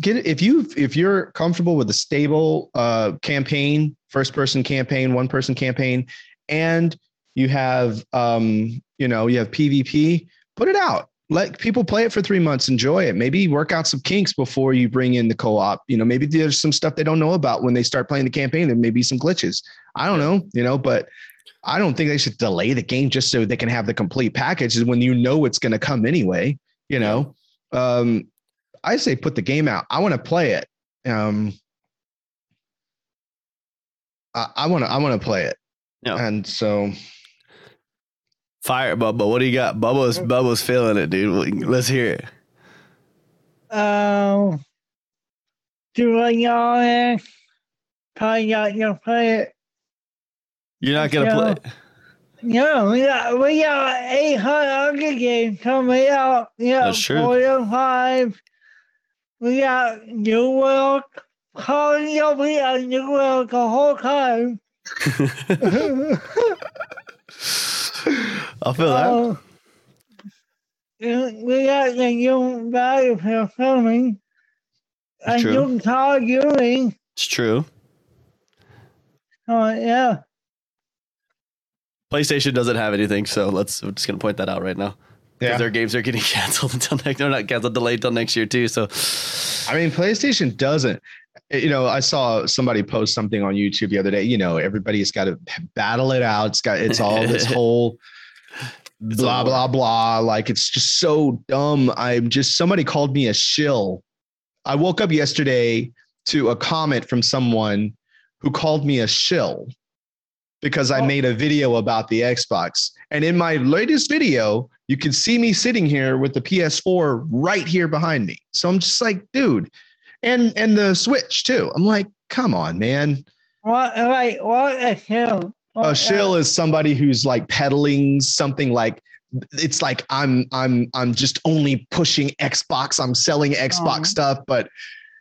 Get it, if you if you're comfortable with a stable uh campaign, first person campaign, one person campaign, and you have um you know you have PvP, put it out. Let people play it for three months, enjoy it. Maybe work out some kinks before you bring in the co-op. You know, maybe there's some stuff they don't know about when they start playing the campaign. There may be some glitches. I don't know, you know, but I don't think they should delay the game just so they can have the complete package when you know it's going to come anyway. You know, um, I say put the game out. I want to play it. Um, I want to I want to play it. Yeah. And so Fire, Bubba. What do you got? Bubba's Bubba's feeling it, dude. Let's hear it. Um, do I know Probably not gonna play it. You're not gonna Yeah. play. No, we got we got eight hundred games coming out. Yeah, true. to five. We got New World calling up. Got New World the whole time. I feel that. Uh, we got the new Battlefield filming. A True. new Call of Duty. It's true. Oh yeah. PlayStation doesn't have anything, so let's. I'm just gonna point that out right now. Because yeah. their games are getting canceled until next. They're not canceled, delayed until next year too. So, I mean, PlayStation doesn't. You know, I saw somebody post something on YouTube the other day. You know, everybody's got to battle it out. It's got it's all this whole blah blah blah. Like it's just so dumb. I'm just somebody called me a shill. I woke up yesterday to a comment from someone who called me a shill because I Oh. made a video about the Xbox. And in my latest video, you can see me sitting here with the PS4 right here behind me. So I'm just like, dude, and and the Switch too. I'm like, come on, man. What like what oh, a shill. A shill is somebody who's like peddling something like it's like I'm I'm I'm just only pushing Xbox. I'm selling Xbox stuff, but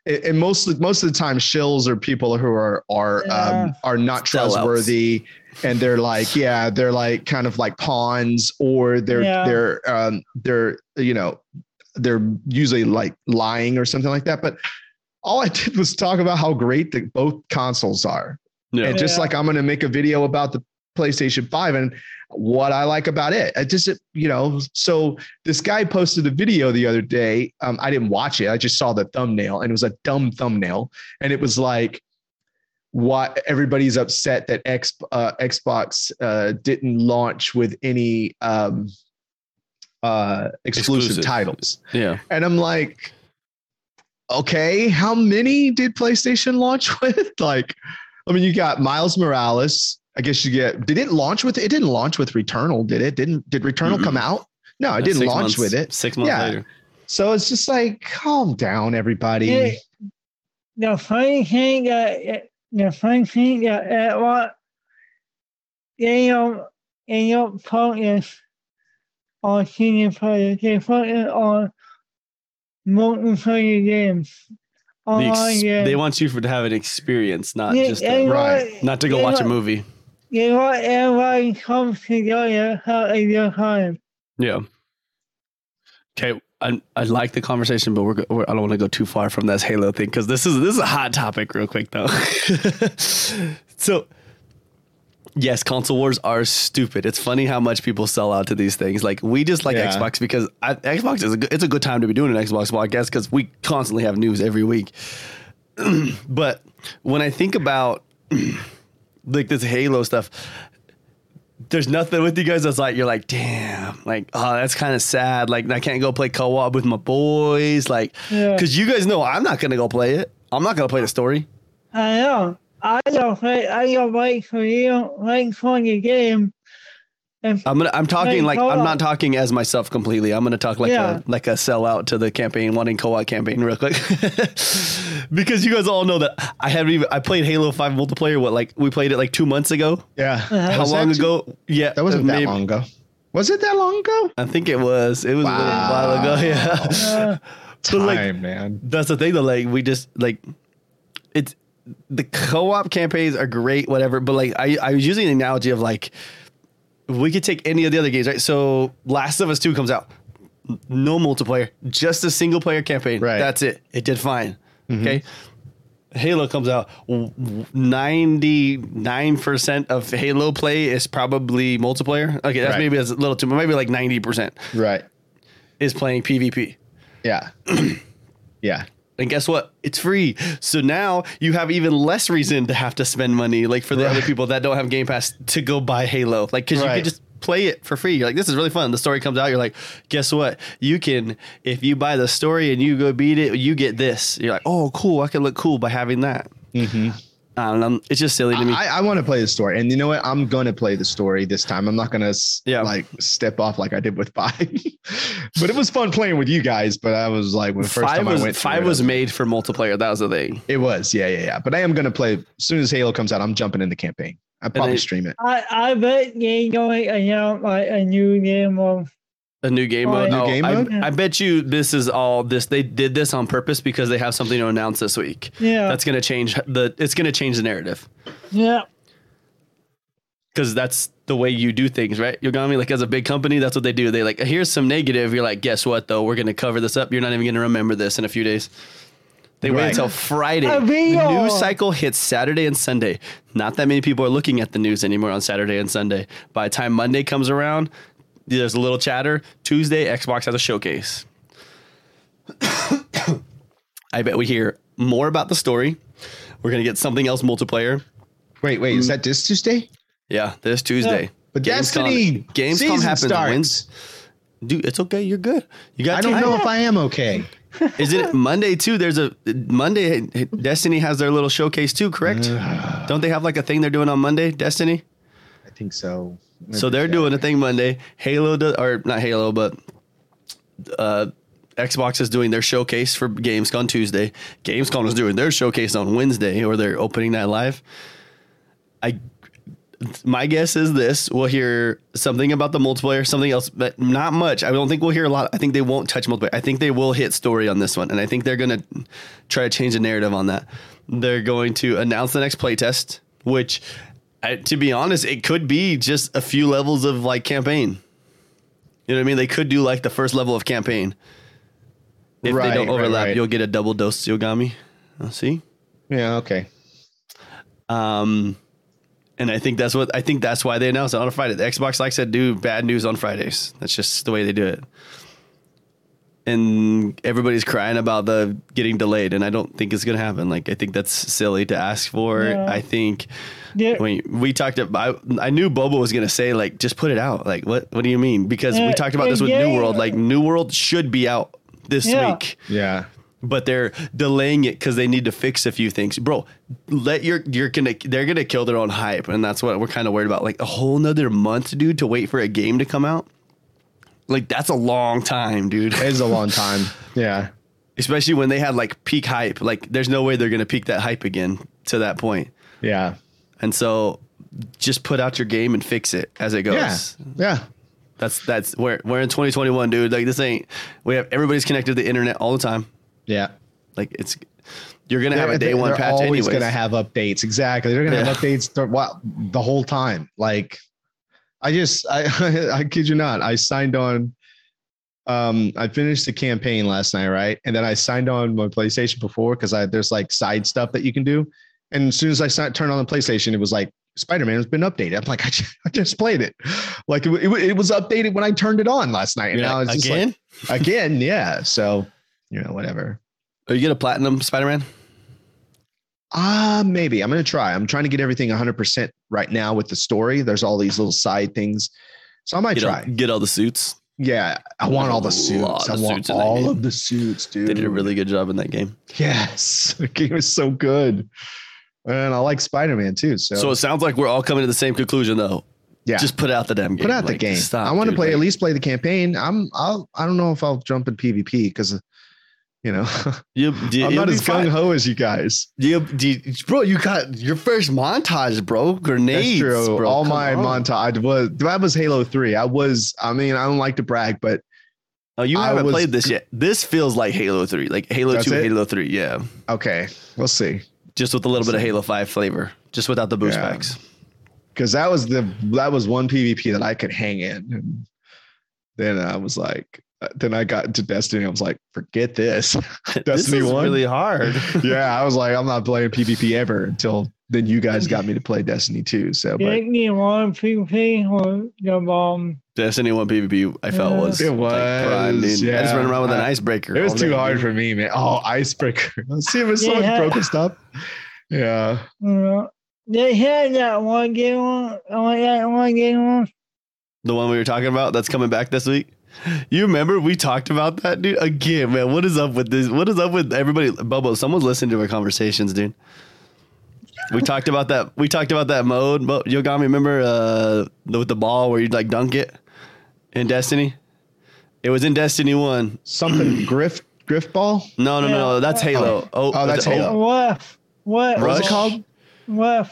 and most of- most of the time, shills are people who are are Yeah. um, are not Sellouts. trustworthy, and they're like yeah, they're like kind of like pawns, or they're Yeah. they're um, they're you know they're usually like lying or something like that. But all I did was talk about how great the, both consoles are. Yeah. And just Yeah. like I'm going to make a video about the PlayStation 5 and what I like about it. I just, you know, so this guy posted a video the other day. Um, I didn't watch it. I just saw the thumbnail and it was a dumb thumbnail. And it was like, why everybody's upset that X, uh, Xbox uh, didn't launch with any um, uh, exclusive, Exclusive. titles. yeah. And I'm like, okay, how many did PlayStation launch with? Like, I mean, you got Miles Morales. I guess you get. Did it launch with? It didn't launch with Returnal, did it? Didn't did Returnal come out? No, it didn't launch months- with it. Six months Yeah. later. So it's just like, calm down, everybody. Yeah. The funny thing that the funny thing that that what they don't they don't focus on single player. They focus on multiplayer games. The Online ex- games. they want you for, to have an experience, not Yeah, just a, Right. not to go they watch a movie. They want everybody comes together have a good time. Yeah. Okay, I I like the conversation, but we're, go- we're I don't want to go too far from this Halo thing because this is this is a hot topic, real quick though. so, yes, console wars are stupid. It's funny how much people sell out to these things. Like we just like Yeah. Xbox because I, Xbox is a good, it's a good time to be doing an Xbox podcast because we constantly have news every week. but when I think about like this Halo stuff, there's nothing with you guys that's like you're like, damn, like oh that's kind of sad. Like I can't go play co-op with my boys, like Yeah. because you guys know I'm not gonna go play it. I'm not gonna play the story. I know. I don't wait I don't wait for you wait for the game. And I'm gonna I'm talking Hey, like I'm co-op. not talking as myself completely. I'm gonna talk like Yeah. a like a sellout to the campaign, wanting co-op campaign real quick. because you guys all know that I haven't even I played Halo 5 multiplayer, what like we played it like two months ago. yeah. How Was long that too- ago? Yeah. That wasn't maybe- that long ago. Was it that long ago? I think it was. It was a little while ago. Wow. Yeah. uh, But, like, Time, man. That's the thing though. Like we just like it's the co-op campaigns are great, whatever. But like I, I was using the analogy of like we could take any of the other games, right? So Last of Us Two comes out, no multiplayer, just a single player campaign. Right. That's it. It did fine. Mm-hmm. Okay. Halo comes out. Ninety nine percent of Halo play is probably multiplayer. Okay, that's Right. maybe that's a little too. much. Maybe like ninety percent Right. is playing PvP. Yeah. yeah. And guess what? It's free. So now you have even less reason to have to spend money, like for the other people that don't have Game Pass to go buy Halo. Like, because you Right. can just play it for free. You're like, this is really fun. The story comes out. You're like, guess what? You can, if you buy the story and you go beat it, you get this. You're like, oh, cool. I can look cool by having that. Mm-hmm. I don't know. It's just silly to me. I, I want to play the story, and you know what? I'm going to play the story this time. I'm not going to Yeah. like step off like I did with five. but it was fun playing with you guys. But I was like, when the first five time was I went, through five it, I was made for multiplayer. That was the thing. It was, yeah, yeah, yeah. But I am going to play as soon as Halo comes out. I'm jumping in the campaign. I probably they- stream it. I, I bet they going you know, like a new game of A new game Oh, mode. yeah. No, New game I, mode? I bet you this is all this. They did this on purpose because they have something to announce this week. yeah That's gonna change the. It's gonna change the narrative yeah because that's the way you do things, right? You got me. Like as a big company, that's what they do. They like here's some negative. You're like, guess what though? We're gonna cover this up. You're not even gonna remember this in a few days. They wait until Friday. The news cycle hits Saturday and Sunday. Not that many people are looking at the news anymore on Saturday and Sunday. By the time Monday comes around, there's a little chatter. Tuesday, Xbox has a showcase. I bet we hear more about the story. We're gonna get something else multiplayer. Wait, wait, is that this Tuesday? Yeah, this Tuesday. Oh, but Gamescom- Destiny Gamescom happens starts. Dude, it's okay. You're good. You got. I don't know if I am okay. Is it Monday too? There's a Monday. Destiny has their little showcase too. Correct? don't they have like a thing they're doing on Monday? Destiny. I think so. So they're doing a thing Monday. Halo does, or not Halo, but uh, Xbox is doing their showcase for Gamescom Tuesday. Gamescom is doing their showcase on Wednesday, or they're opening that live. I, my guess is this: we'll hear something about the multiplayer, something else, but not much. I don't think we'll hear a lot. I think they won't touch multiplayer. I think they will hit story on this one, and I think they're gonna try to change the narrative on that. They're going to announce the next playtest, which, I, to be honest, it could be just a few levels of like campaign. You know what I mean? They could do like the first level of campaign. If Right, they don't overlap, right. you'll get a double dose Yogomi. Uh, see? Yeah, okay. Um, and I think that's what I think that's why they announced it on a Friday. The Xbox likes to do bad news on Fridays. That's just the way they do it. And everybody's crying about the getting delayed, and I don't think it's gonna happen. Like I think that's silly to ask for. Yeah. I think yeah when we talked about, I, I knew Bobo was gonna say like, just put it out. Like, what? What do you mean? Because we talked about this with yeah. New World. Like, New World should be out this Yeah. week Yeah. but they're delaying it because they need to fix a few things, bro. Let your you're gonna they're gonna kill their own hype, and that's what we're kind of worried about. Like a whole nother month, dude, to wait for a game to come out. Like that's a long time, dude. It is a long time. Yeah. Especially when they had like peak hype. Like there's no way they're gonna peak that hype again to that point. Yeah. And so just put out your game and fix it as it goes. Yeah. Yeah. That's that's we're we're in 2021, dude. Like this ain't we have everybody's connected to the internet all the time. Yeah. Like it's you're gonna have a They're- day one they're patch always anyways. going to have updates. Exactly. They're going to Yeah. have updates th- what, the whole time. Like, I just, I, I kid you not, I signed on. Um, I finished the campaign last night, right? And then I signed on my PlayStation before because I there's like side stuff that you can do. And as soon as I signed, turned on the PlayStation, it was like Spider Man has been updated. I'm like, I just, I just played it. Like it, it, it was updated when I turned it on last night. And You're now like, it's just again. like, again, yeah. So, you know, whatever. Are you gonna platinum Spider Man? Uh, maybe I'm gonna try. I'm trying to get everything 100% right now with the story. There's all these little side things, so I might Get try. all, get all the suits. yeah, I want all the suits. I want suits all of the suits, dude. They did a really good job in that game. yes. The game is so good, and I like Spider-Man too. So, So it sounds like we're all coming to the same conclusion, though. yeah, Just put out the damn game. put out the game. Stop, I want to play Like, at least play the campaign. I'm. I'll. I don't know if I'll jump in PvP because, you know, You, you, I'm not as gung ho as you guys. You, you, bro, you got your first montage, bro. Grenades, That's true. bro. All my on. montage was that was Halo Three. I was. I mean, I don't like to brag, but Oh, you I haven't was- played this yet. This feels like Halo Three, like Halo Two, it? Halo Three. Yeah, okay, we'll see. just with a little bit of Halo Five flavor, just without the boost Yeah. packs. because that was the that was one PvP that I could hang in. And then I was like, then I got into Destiny. I was like, forget this. this Destiny is one? really hard. yeah, I was like, I'm not playing PvP ever until then. You guys got me to play Destiny too. So, but Didn't you want PvP or the um Destiny One PvP, I felt Yeah. was It like, grinding. was, I just ran around with an icebreaker. it was too day, hard for me, man. Oh, icebreaker. Let's see if it's so much Yeah. broken stuff. Yeah. uh, they had that one game on on that one game on The one we were talking about that's coming back this week. You remember we talked about that, dude? Again, man. What is up with this? What is up with everybody? Bubba, someone's listening to our conversations, dude. we talked about that. We talked about that mode. But Yogomi, remember uh, the, with the ball where you'd like dunk it in Destiny? It was in Destiny One. Something griff Grifball. No, no, no, no. That's Halo. Oh, Oh, that's is Halo. What? What? Rush? What's it called? What?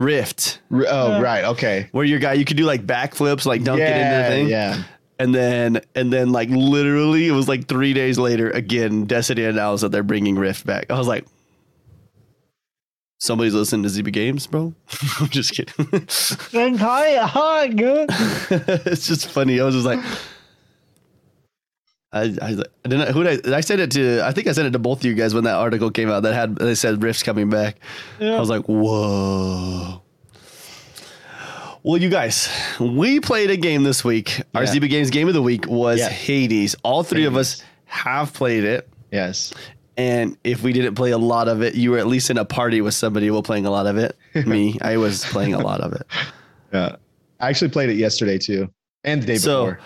Rift, R- Oh, Yeah. right. Okay. where your guy you could do like backflips, like dunk it into the thing. yeah. And then, and then, like literally, it was like three days later. Again, Destiny announced that they're bringing Rift back. I was like, somebody's listening to ZB Games, bro. I'm just kidding. Then tie it hard, good. it's just funny. I was just like, I, I, I didn't. Who did I, I sent it to? I think I sent it to both of you guys when that article came out. That had they said Rift's coming back. I was like, whoa. Well, you guys, we played a game this week. Our Yeah. ZB Games game of the week was Yeah. Hades. All three of us have played it. Yes. And if we didn't play a lot of it, you were at least in a party with somebody while playing a lot of it. Me, I was playing a lot of it. Yeah. I actually played it yesterday too, and the day So, before.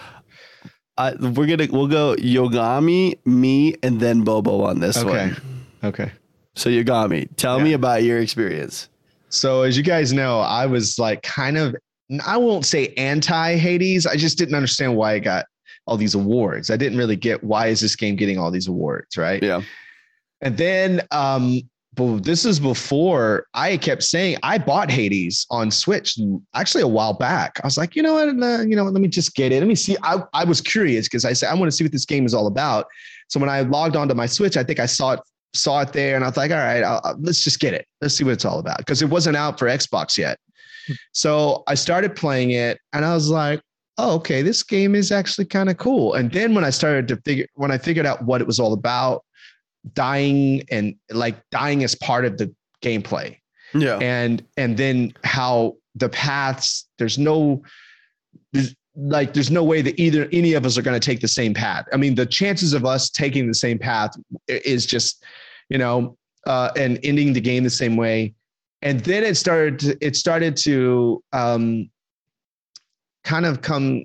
I, we're gonna we'll go Yogomi, me, and then Bobo on this Okay. one. Okay. Okay. So Yogomi, tell me about your experience. So as you guys know, I was like kind of I won't say anti Hades. I just didn't understand why it got all these awards. I didn't really get why is this game getting all these awards, right? Yeah, And then um but this is before I kept saying I bought Hades on Switch actually a while back. I was like, you know what, uh, you know, what, let me just get it. Let me see. I, I was curious because I said I want to see what this game is all about. So when I logged onto my Switch, I think I saw it saw it there, and I was like, all right, I'll, I'll- let's just get it. Let's see what it's all about because it wasn't out for Xbox yet. So I started playing it, and I was like, oh, okay, this game is actually kind of cool. And then when I started to figure, when I figured out what it was all about, dying and like dying as part of the gameplay. Yeah, and and then how the paths there's no there's, like there's no way that either any of us are going to take the same path. I mean the chances of us taking the same path is just you know uh and ending the game the same way and then it started to, it started to um kind of come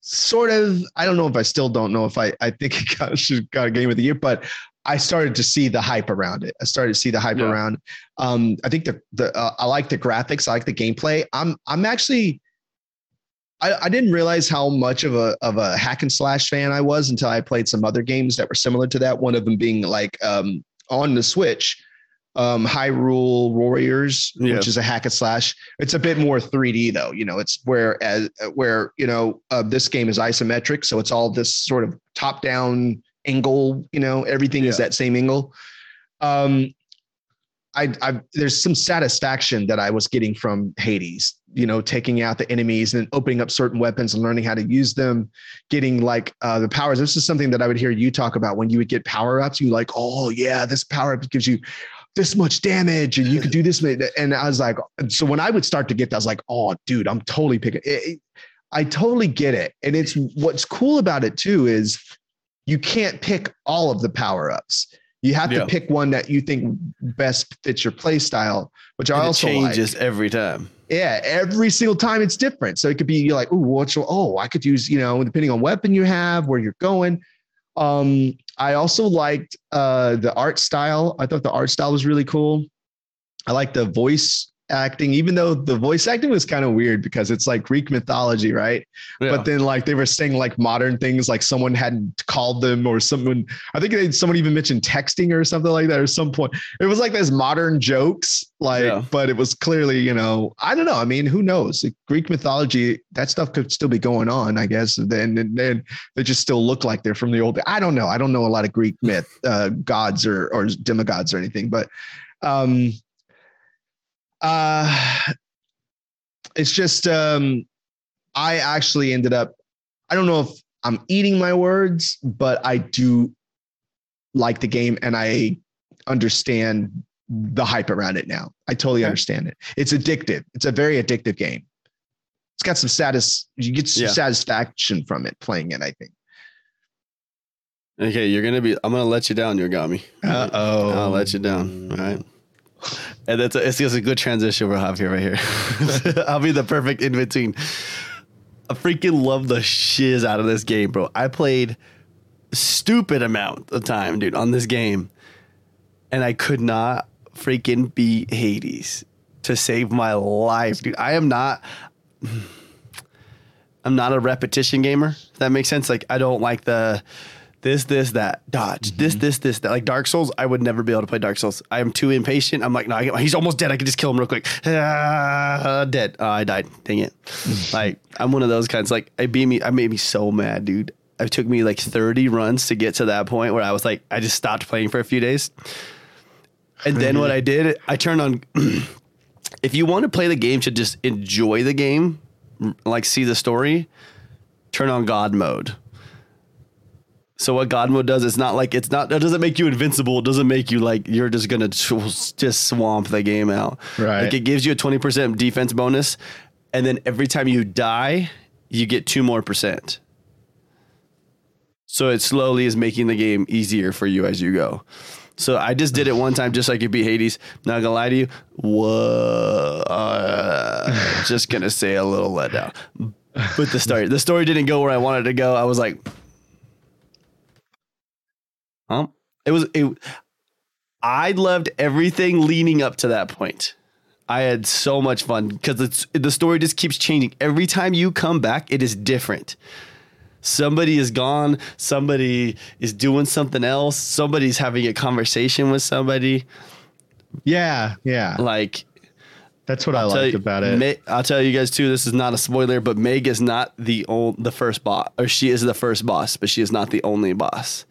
sort of i don't know if i still don't know if i i think it got, should got a game of the year but i started to see the hype around it i started to see the hype Yeah. around um i think the the uh, i like the graphics i like the gameplay i'm i'm actually I, I didn't realize how much of a of a hack and slash fan I was until I played some other games that were similar to that. One of them being like um, on the Switch, um, Hyrule Warriors, Yeah. which is a hack and slash. It's a bit more 3D though. You know, it's where as where you know uh, this game is isometric, so it's all this sort of top down angle. You know, everything is that same angle. Um, I, I there's some satisfaction that I was getting from Hades, you know, taking out the enemies and opening up certain weapons and learning how to use them, getting like uh, the powers. This is something that I would hear you talk about when you would get power ups. You like, oh yeah, this power up gives you this much damage and you could do this. And I was like, so when I would start to get that, I was like, oh dude, I'm totally picking. It, I totally get it. And it's what's cool about it too is you can't pick all of the power ups. You have Yeah. to pick one that you think best fits your play style, which I And it also changes like. every time. Yeah, every single time it's different. So it could be you're like, oh, what's oh, I could use, you know, depending on weapon you have, where you're going. Um, I also liked uh the art style. I thought the art style was really cool. I like the voice acting, even though the voice acting was kind of weird because it's like Greek mythology, right? Yeah. But then like they were saying like modern things, like someone hadn't called them or someone. I think they, someone even mentioned texting or something like that. Or some point, it was like those modern jokes, like. Yeah. But it was clearly, you know, I don't know. I mean, who knows? Like, Greek mythology, that stuff could still be going on, I guess. And then and then they just still look like they're from the old. I don't know. I don't know a lot of Greek myth uh, gods or or demigods or anything, but. um uh it's just um i actually ended up i don't know if i'm eating my words but i do like the game and i understand the hype around it now i totally Okay. understand it it's addictive it's a very addictive game it's got some status. you get some Yeah. satisfaction from it playing it i think Okay, you're gonna be. I'm gonna let you down, Yogomi. uh-oh I'll let you down. All right. And that's a, it's just a good transition we'll have here, right here. I'll be the perfect in between. I freaking love the shiz out of this game, bro. I played stupid amount of time, dude, on this game, and I could not freaking beat Hades to save my life, dude. I am not. I'm not a repetition gamer. If that makes sense. Like I don't like the this, this, that, dodge, this, this, this, that. Like Dark Souls, I would never be able to play Dark Souls. I am too impatient. I'm like, no, I get, he's almost dead. I can just kill him real quick. Ah, dead. Oh, I died. Dang it. like I'm one of those kinds. Like I beat me. I made me so mad, dude. It took me like 30 runs to get to that point where I was like, I just stopped playing for a few days. And then what I did, I turned on. if you want to play the game to just enjoy the game, like see the story, turn on God mode. So what God mode does, it's not like it's not. It doesn't make you invincible. It doesn't make you like you're just gonna just swamp the game out. Right. Like it gives you a twenty percent defense bonus, and then every time you die, you get two more percent. So it slowly is making the game easier for you as you go. So I just did it one time, just like you beat Hades. Not gonna lie to you, whoa, uh, just gonna say a little letdown. But the story, the story didn't go where I wanted to go. I was like, um, it was it. I loved everything leading up to that point. I had so much fun because it's the story just keeps changing every time you come back. It is different. Somebody is gone. Somebody is doing something else. Somebody's having a conversation with somebody. Yeah, yeah. Like that's what I'll i liked you, about it. May, I'll tell you guys too. This is not a spoiler, but Meg is not the old, the first boss, or she is the first boss, but she is not the only boss.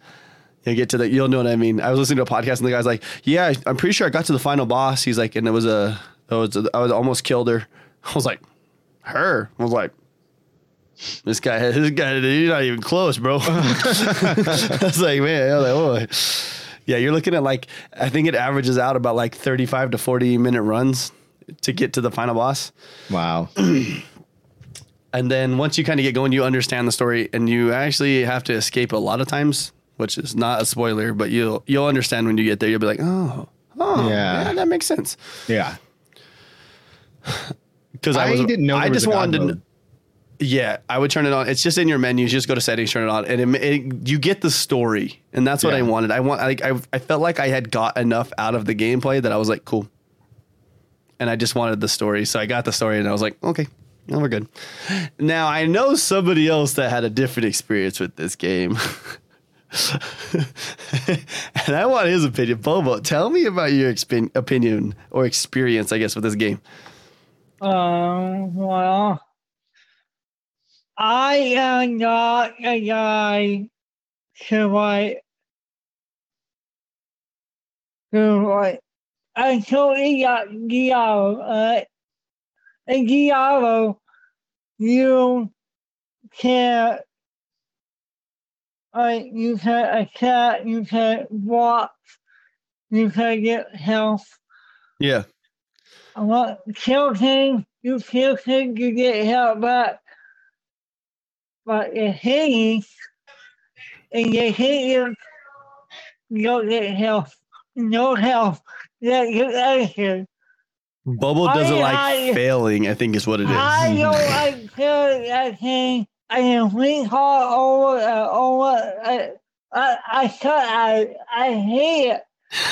You get to the, you'll know what I mean. I was listening to a podcast and the guy's like, "Yeah, I'm pretty sure I got to the final boss." He's like, and it was a, it was a, I was almost killed her. I was like, her. I was like, this guy, this guy, you're not even close, bro. I was like, man, I was like, oh. Yeah, you're looking at like, I think it averages out about like 35 to 40 minute runs to get to the final boss. Wow. and then once you kind of get going, you understand the story and you actually have to escape a lot of times, which is not a spoiler, but you'll, you'll understand when you get there. You'll be like, oh, oh, yeah, yeah that makes sense. Yeah. Because I, I, didn't know. I just wanted to. Yeah, I would turn it on. It's just in your menus. You just go to settings, turn it on, and it, it, you get the story, and that's what yeah. I wanted. I want like I, I felt like I had got enough out of the gameplay that I was like, cool, and I just wanted the story. So I got the story, and I was like, okay, now we're good. Now I know somebody else that had a different experience with this game. and I want his opinion. Bobo, tell me about your exp- opinion or experience, I guess, with this game. Um, well, I am not a guy to like to like I totally got Diablo, right? And Diablo, you can like you can attack, you can walk, you can get health. Yeah. I want kill him, you kill him, you get health back but if he and you hit you, you don't get health. No health. That you out Bubble doesn't I, like I, failing, I think is what it is. I don't like failing that thing. I am really hard over uh, over I I I I, I hate it.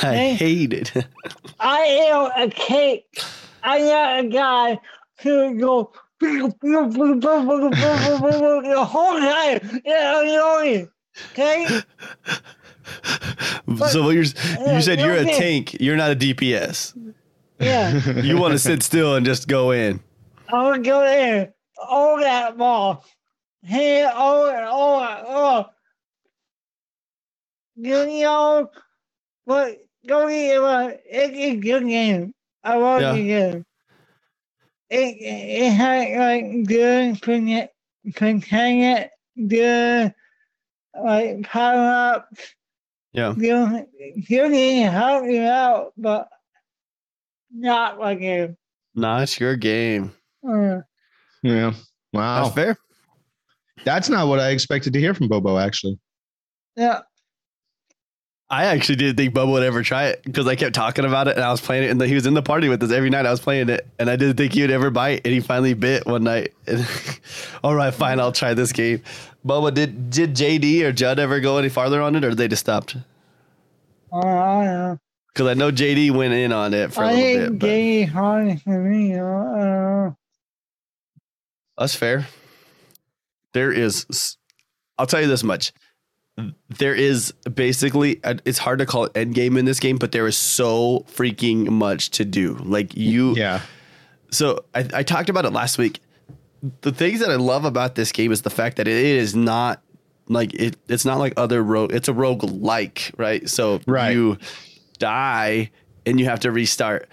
I hate it. I am a cake. I'm a guy who go the whole time. Yeah, okay. so what you're you said you're a tank. You're not a DPS. Yeah. you want to sit still and just go in. I want to go in. All that ball. Hey, oh, oh, oh. You know, but go get it. It's a good game. I love yeah. the game it, it had like good containment, good like power ups. Yeah. You, you can help you out, but not like you. Not your game. Uh, yeah. Wow. That's fair. That's not what I expected to hear from Bobo, actually. Yeah. I actually didn't think Bobo would ever try it because I kept talking about it and I was playing it and he was in the party with us every night. I was playing it and I didn't think he would ever bite and he finally bit one night. And, All right, fine, I'll try this game. Bobo, did did JD or Judd ever go any farther on it or did they just stopped? Oh, I know. Because I know JD went in on it for a I little think bit. But gay hard for me. Uh, uh, that's fair. There is, I'll tell you this much. There is basically, uh, it's hard to call it end game in this game, but there is so freaking much to do. Like you, Yeah. so I, I talked about it last week. The things that I love about this game is the fact that it is not like it. It's not like other rogue. It's a rogue like right. So Right. you die and you have to restart,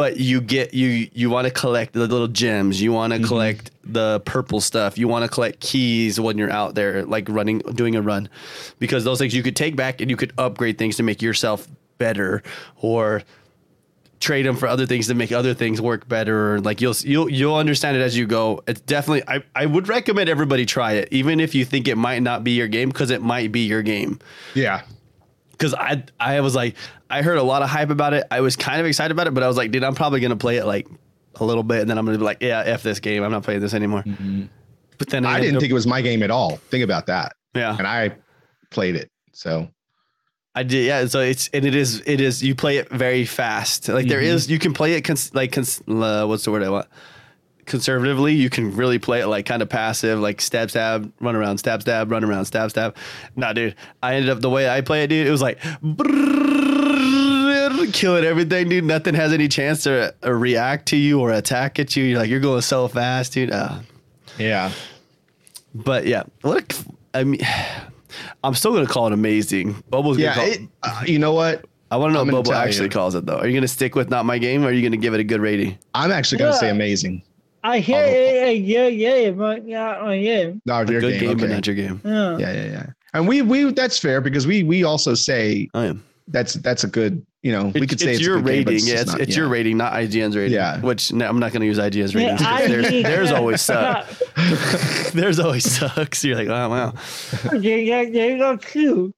but you get you you want to collect the little gems. You want to mm-hmm. collect the purple stuff. You want to collect keys when you're out there, like running, doing a run, because those things you could take back and you could upgrade things to make yourself better or trade them for other things to make other things work better. Or like you'll you'll you'll understand it as you go. It's definitely I, I would recommend everybody try it, even if you think it might not be your game, because it might be your game. Yeah. Because I I was like I heard a lot of hype about it. I was kind of excited about it, but I was like, dude, I'm probably gonna play it like a little bit, and then I'm gonna be like, yeah, f this game. I'm not playing this anymore. But then I ended didn't up- think it was my game at all. Think about that. yeah. And I played it. So I did, yeah. So it's and it is it is you play it very fast. Like there Mhm. is you can play it cons- like cons- uh, what's the word I want? Conservatively, you can really play it like kind of passive, like stab stab, run around, stab stab, run around, stab stab. Nah, dude, I ended up the way I play it, dude. It was like killing everything, dude. Nothing has any chance to uh, react to you or attack at you. You're like you're going so fast, dude. Uh, yeah. but yeah, look, I mean, I'm still gonna call it amazing. Bubbles gonna Yeah. call It, uh, you know what? I want to know what gonna Bobo actually you. calls it though. Are you to stick with not my game, or are you to give it a good rating? I'm actually gonna say amazing. I hear Oh. it a good game, but not my game. No, A your good game. game, but okay. not your game. Yeah. Yeah, yeah, yeah. And we we that's fair because we we also say oh, I am. that's that's a good you know we It's, could say it's it's, a your good game, but rating. yeah, it's, not- it's yeah. your rating, not IGN's rating. Yeah. Which no, I'm not going to use IGN's Yeah, ratings. because I theirs, think- theirs always suck. theirs always sucks. You're like, oh wow. Okay, yeah, there you go too.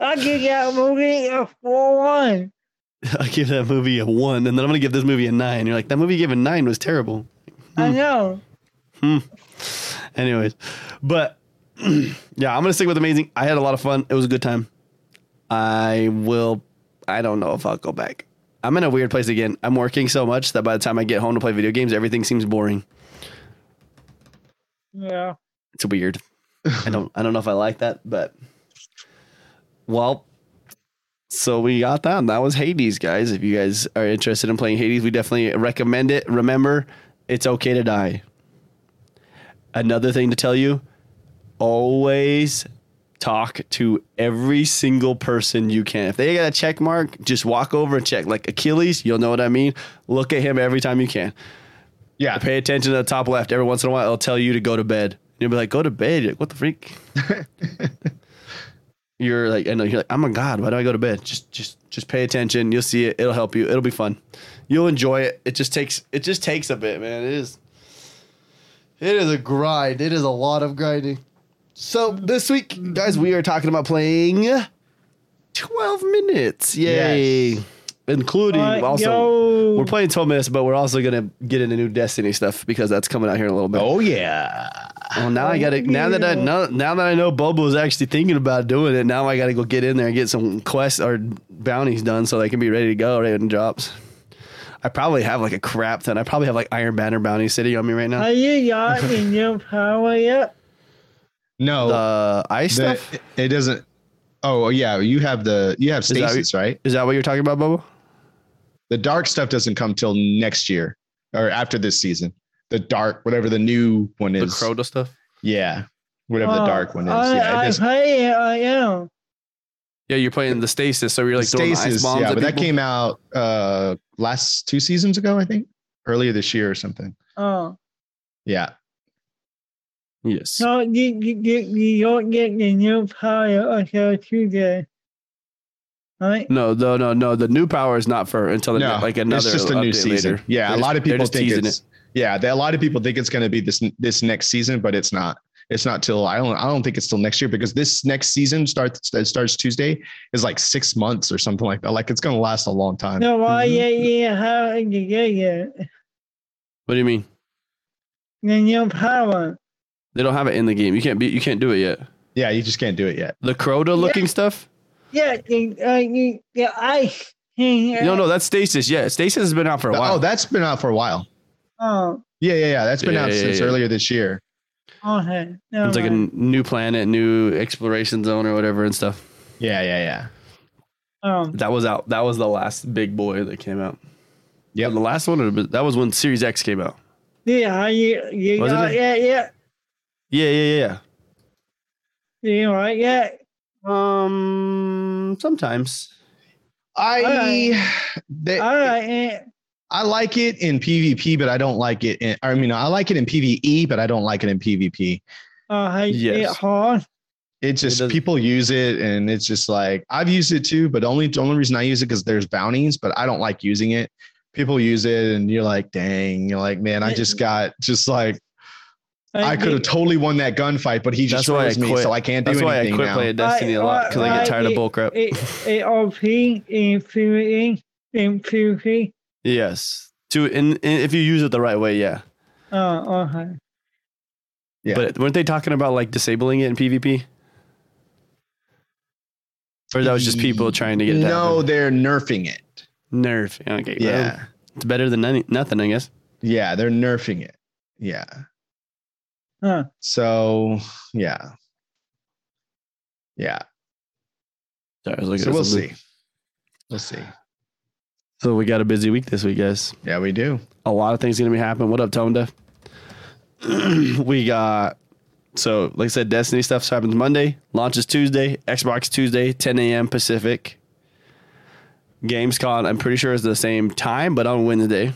I give that movie a four one. I give that movie a one, and then I'm going to give this movie a nine. You're like, that movie given nine was terrible. I know. Hmm. Anyways, but yeah, I'm gonna stick with amazing. I had a lot of fun. It was a good time. I will. I don't know if I'll go back. I'm in a weird place again. I'm working so much that by the time I get home to play video games, everything seems boring. Yeah. It's weird. I don't. I don't know if I like that, but well. So we got that. And that was Hades, guys. If you guys are interested in playing Hades, we definitely recommend it. Remember, it's okay to die. Another thing to tell you always talk to every single person you can. If they got a check mark, just walk over and check. Like Achilles, you'll know what I mean. Look at him every time you can. Yeah. Pay attention to the top left. Every once in a while, it'll tell you to go to bed. You'll be like, go to bed. Like, what the freak? you're like, I know you're like, I'm a god. Why do I go to bed? Just, just, just pay attention. You'll see it. It'll help you. It'll be fun. You'll enjoy it. It just takes, it just takes a bit, man. It is, it is a grind. It is a lot of grinding. So this week, guys, we are talking about playing 12 minutes. Yay. Yes. Including Uh, also, yo. we're playing 12 minutes, but we're also gonna get into new Destiny stuff because that's coming out here in a little bit. Oh yeah. Well, now I gotta now that I know now that I know Bobo is actually thinking about doing it. Now I gotta go get in there and get some quests or bounties done so they can be ready to go right when it drops. I probably have like a crap ton. I probably have like Iron Banner bounty sitting on me right now. Are you got the new power yet? No. The ice the- stuff it, it doesn't. Oh yeah, you have the you have that what- stasis, right? is that what you're talking about, Bobo? The dark stuff doesn't come till next year or after this season. The dark, whatever the new one is. The is. Crota stuff. Yeah, whatever the Oh, dark one is. I, yeah, it I doesn't- play it right now. Yeah, you're playing the stasis, so you're like throwing ice stasis. bombs. Yeah, at but that came out uh last two seasons ago, I think, earlier this year or something. Oh. Yeah. Yes. So you, you, you, you don't get the new power until Tuesday. Right? No, no, no, no. The new power is not for until the, no, like another. it's just a new update season. later. Yeah, They're a lot just- of people just think teasing it's yeah. they- A lot of people think it's going to be this this next season, but it's not. It's not till I don't I don't think it's till next year because this next season starts that starts Tuesday is like six months or something like that. Like it's going to last a long time. No, why Mhm. you, you haven't get yet? What do you mean? The new power. They don't have it in the game. You can't be. You can't do it yet. Yeah, you just can't do it yet. The Crota looking stuff. Yeah, the, uh, the, the ice. No, no, that's Stasis. Yeah, Stasis has been out for a while. Oh, that's been out for a while. Oh, Yeah, yeah, yeah. That's been Yeah, out yeah, since yeah. earlier this year. okay. Never it's like a mind. n- new planet, new exploration zone, or whatever and stuff. Yeah, yeah, yeah. Um, That was out. That was the last big boy that came out. Yep. the last one. or- That was when Series X came out. yeah, you, you Was it got yeah, yeah. Yeah, yeah, yeah. You right, yeah. yeah. Um, sometimes. I they, All right, yeah. I like it in PvP, but I don't like it in I mean I like it in PvE, but I don't like it in PvP. Uh, hey, Yes. it hard. It's just doesn't- people use it and it's just like I've used it too, but only the only reason I use it because there's bounties, but I don't like using it. People use it and you're like, dang, you're like, man, I just got just like I could have totally won that gunfight, but he just That's throws me, so I can't do That's why I quit now. playing Destiny a lot because I get Right, tired of bullcrap. It, it OP in PvE, in PvP. Yes. To in, in if you use it the right way, yeah. Oh, oh okay. Yeah. But weren't they talking about like disabling it in PvP? Or that was just people trying to get it to No, happen? they're nerfing it. nerf. Okay. well, Yeah. it's better than none, nothing, I guess. Yeah, they're nerfing it. Yeah. Huh. So yeah. Yeah. Sorry, I was looking So at we'll something. see. We'll see. So we got a busy week this week, guys. Yeah, we do. a lot of things gonna be happening. What up, Tone Deaf? we got so like I said, Destiny stuff happens Monday, launches Tuesday, Xbox Tuesday, 10 a.m. Pacific. Gamescom, I'm pretty sure is the same time, but on Wednesday.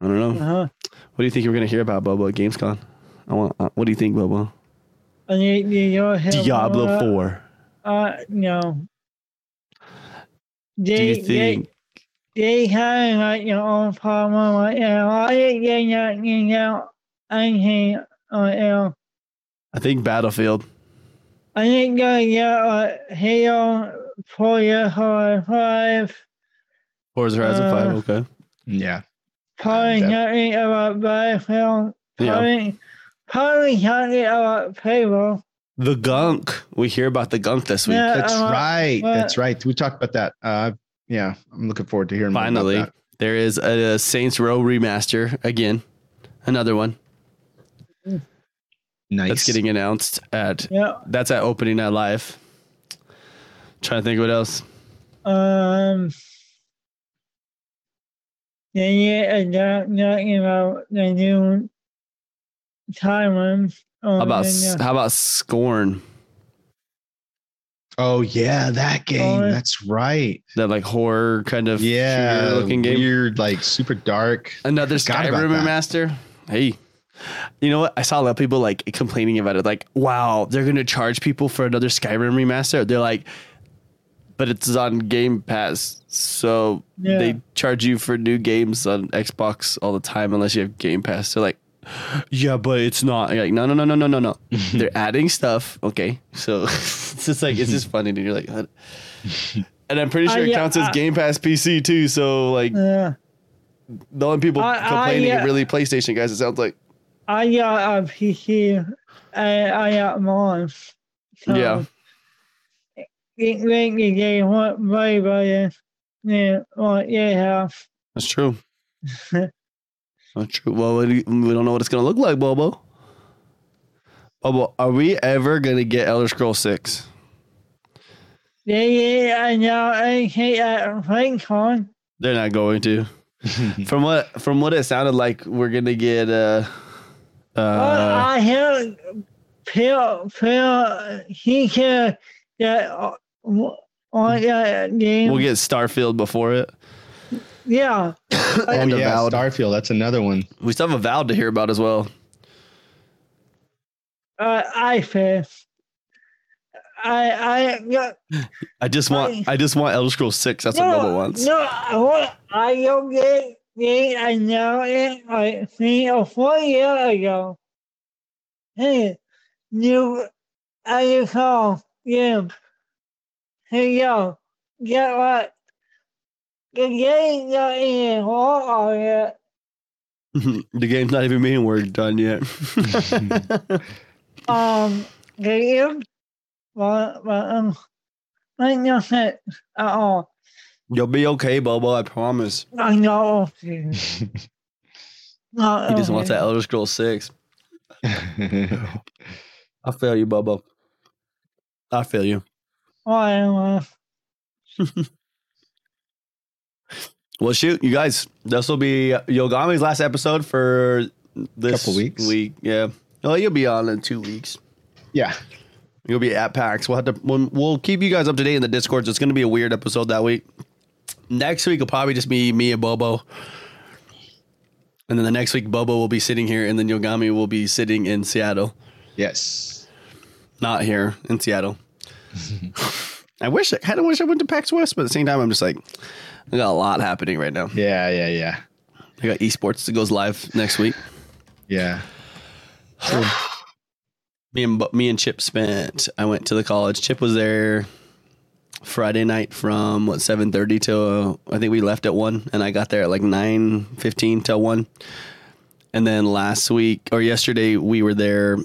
I don't know. Uh-huh. What do you think we're gonna hear about Bobo at Gamescom? I want. Uh, what do you think, Bobo? I need you have Diablo uh, Four. Uh, no. Do They, you think? they, they have like your own problem right now. I didn't get nothing out. anything right now. I think Battlefield. I think gonna get uh, Halo for your Halo 5. Forza Horizon Uh, Five. Okay. Yeah. Probably Def- nothing about Battlefield. Yeah. Probably, probably nothing about Halo. The gunk. We hear about the gunk this week. Yeah. That's uh, right. uh, That's right. We talked about that. Uh, yeah, I'm looking forward to hearing more about Finally, that. there is a, Saints Row remaster again. Another one Nice. that's getting announced at Yeah. that's at opening night live. Trying to think of what else. Um. Then yeah, and that nothing about the new Tyrant. How about how about Scorn? oh yeah, that oh, game. Oh, That's right. That like horror kind of Yeah, looking game. weird, like super dark. Another Skyrim remaster. Hey. You know what? I saw a lot of people like complaining about it. Like, wow, they're gonna charge people for another Skyrim remaster. They're like, but it's on Game Pass, so Yeah. they charge you for new games on Xbox all the time unless you have Game Pass. They're like, yeah, but it's not. You're like, no, no, no, no, no, no, no. they're adding stuff. Okay, so it's just like it's just funny, and you're like, what? and I'm pretty Uh, sure it counts as uh, Game Pass PC too. So like, Yeah. the only people I- I, complaining uh, are really PlayStation guys. It sounds like. I got a PC. and I got mine. So Yeah. It make the game what way better than what you have. That's true. That's true. Well, we we don't know what it's gonna look like, Bobo. Bobo, are we ever gonna get Elder Scroll Six? They yeah, I know I hate that FrankCon. They're not going to. from what from what it sounded like, we're gonna get uh Well, uh I heard Phil, Phil, he can that uh, on that game. we'll get Starfield before it. Yeah, Oh And yeah, Avowed. Starfield. That's another one. We still have Avowed to hear about as well. uh, I feel. I I got I just want I just want Elder Scrolls Six. That's what Bobo wants. No, I want I don't get it. I know it like three or four years ago. Hey, new I call yeah. Hey yo, get what? The game not in all yet. the game's not even being word done yet. Um, the game but, but um, like nothing at all. You'll be okay, Bobo. I promise. I know. okay. Not He just wants okay. that Elder Scrolls Six. I feel you, Bobo. I feel you. Whatever. Well, shoot, you guys. This will be Yogomi's last episode for this Couple weeks. Week, yeah. Well, you'll be on in two weeks. yeah. You'll be at PAX. We'll have to. We'll, we'll keep you guys up to date in the Discords. It's going to be a weird episode that week. Next week will probably just be me and Bobo. And then the next week, Bobo will be sitting here, and then Yogomi will be sitting in Seattle, Yes. not here in Seattle. I wish I kind of wish I went to PAX West, but at the same time, I'm just like, I got a lot happening right now. Yeah. Yeah. Yeah. I got esports that goes live next week. Yeah. Me and me and Chip spent. I went to the college. Chip was there Friday night from what seven thirty till I think we left at one, and I got there at like nine fifteen till one. And then last week or yesterday we were there.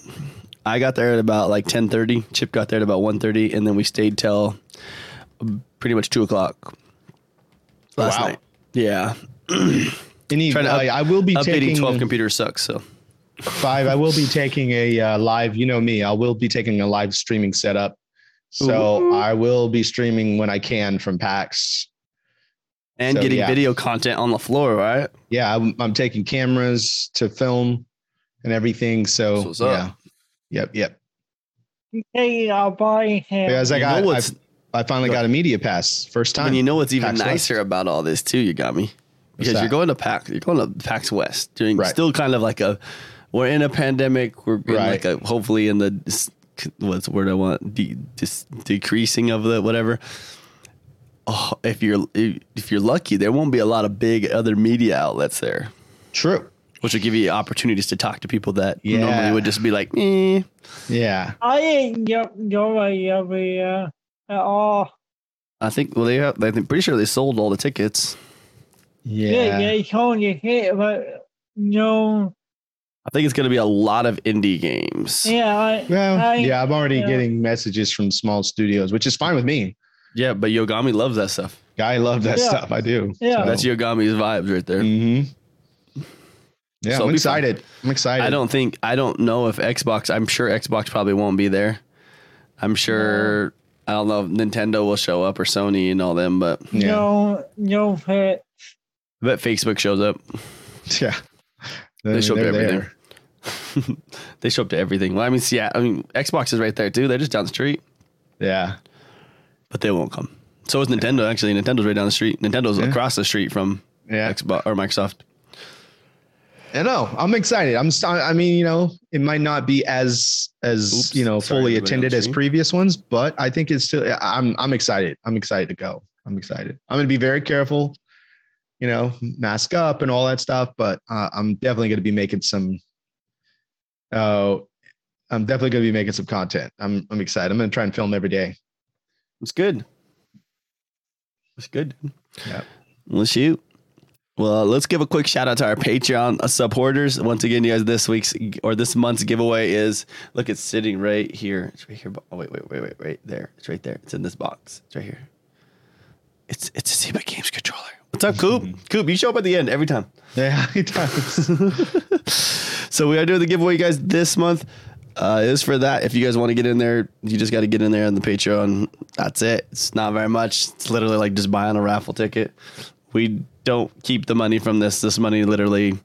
I got there at about like ten thirty. Chip got there at about one thirty, and then we stayed till pretty much two o'clock last Wow. night. Yeah, Any, Trying to up- I, I will be updating taking twelve computers sucks. So five. I will be taking a uh, live. You know me. I will be taking a live streaming setup. So Ooh. I will be streaming when I can from PAX. and So, getting yeah. video content on the floor, right? Yeah, I'm, I'm taking cameras to film and everything. So That's what's up. yeah, yep, yep. You take our body here. Because I You got, know I, finally got a media pass first time. And you know what's even PAX West. nicer about all this too? You got me because you're going to PAX. You're going to PAX West during Right. still kind of like a. We're in a pandemic. We're in Right. like a hopefully in the what's the word I want de- dis- decreasing of the whatever. Oh, if you're if you're lucky, there won't be a lot of big other media outlets there, True. which will give you opportunities to talk to people that Yeah. normally would just be like, eh. Yeah. I didn't get go every uh, at all. I think well they have. I'm pretty sure they sold all the tickets. Yeah, Yeah. they told you hit, but no. I think it's going to be a lot of indie games. Yeah, I, Well, I- yeah, I'm already yeah. getting messages from small studios, which is fine with me. Yeah, but Yogomi loves that stuff. I love that Yeah. stuff. I do. Yeah. That's Yogomi's vibes right there. hmm So Yeah, I'm it'll fun. excited. I'm excited. I don't think I don't know if Xbox. I'm sure Xbox probably won't be there. I'm sure I don't know if Nintendo will show up or Sony and all them, but Yeah. no, no fit. I bet Facebook shows up. Yeah. They show up to everything. there. they show up to everything. Well, I mean, yeah, I mean, Xbox is right there too. They're just down the street, Yeah. but they won't come. So is Nintendo. Actually, Nintendo's right down the street. Nintendo's Yeah. across the street from Yeah. Xbox or Microsoft. I know. I'm excited. I'm. I mean, you know, it might not be as as Oops. you know fully attended as previous ones, but I think it's still. I'm. I'm excited. I'm excited to go. I'm excited. I'm gonna be very careful. You know, mask up and all that stuff, but uh, I'm definitely gonna be making some. Oh, I'm definitely gonna be making some content. I'm. I'm excited. I'm gonna try and film every day. It's good. It's good. Yeah. Well, shoot. Well, let's give a quick shout out to our Patreon supporters. Once again, you guys, this week's or this month's giveaway is look, it's sitting right here. It's right here. Oh, wait, wait, wait, wait, right there. It's right there. It's in this box. It's right here. It's it's a Zyba Games controller. What's up, Coop? Coop, you show up at the end every time. Yeah, it does. So we are doing the giveaway, guys, this month. Uh, is for that. If you guys want to get in there, you just got to get in there on the Patreon. That's it. It's not very much. It's literally like just buying a raffle ticket. We don't keep the money from this. This money literally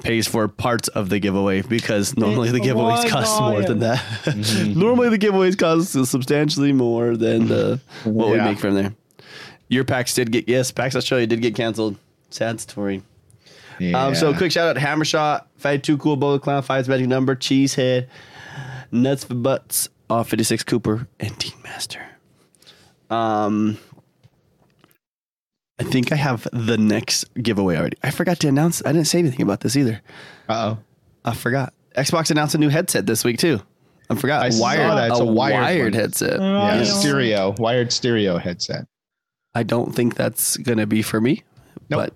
pays for parts of the giveaway because normally the It's a giveaways cost more than that. Mm-hmm. normally the giveaways cost substantially more than the, what we make from there. Your packs did get yes, PAX Australia did get canceled. Sad story. Um, so quick shout out to Hammershot, Fight Two Cool, Bullet Clown, Five's Magic Number, Cheesehead, Nuts for Butts, Off 56 Cooper, and Team Master. Um, I think I have the next giveaway already. I forgot to announce. I didn't say anything about this either. Uh oh. I forgot. Xbox announced a new headset this week too. I forgot. I saw wired, that. It's a a wired wired one. headset. Right. Yeah, stereo, wired stereo headset. I don't think that's gonna be for me. Nope.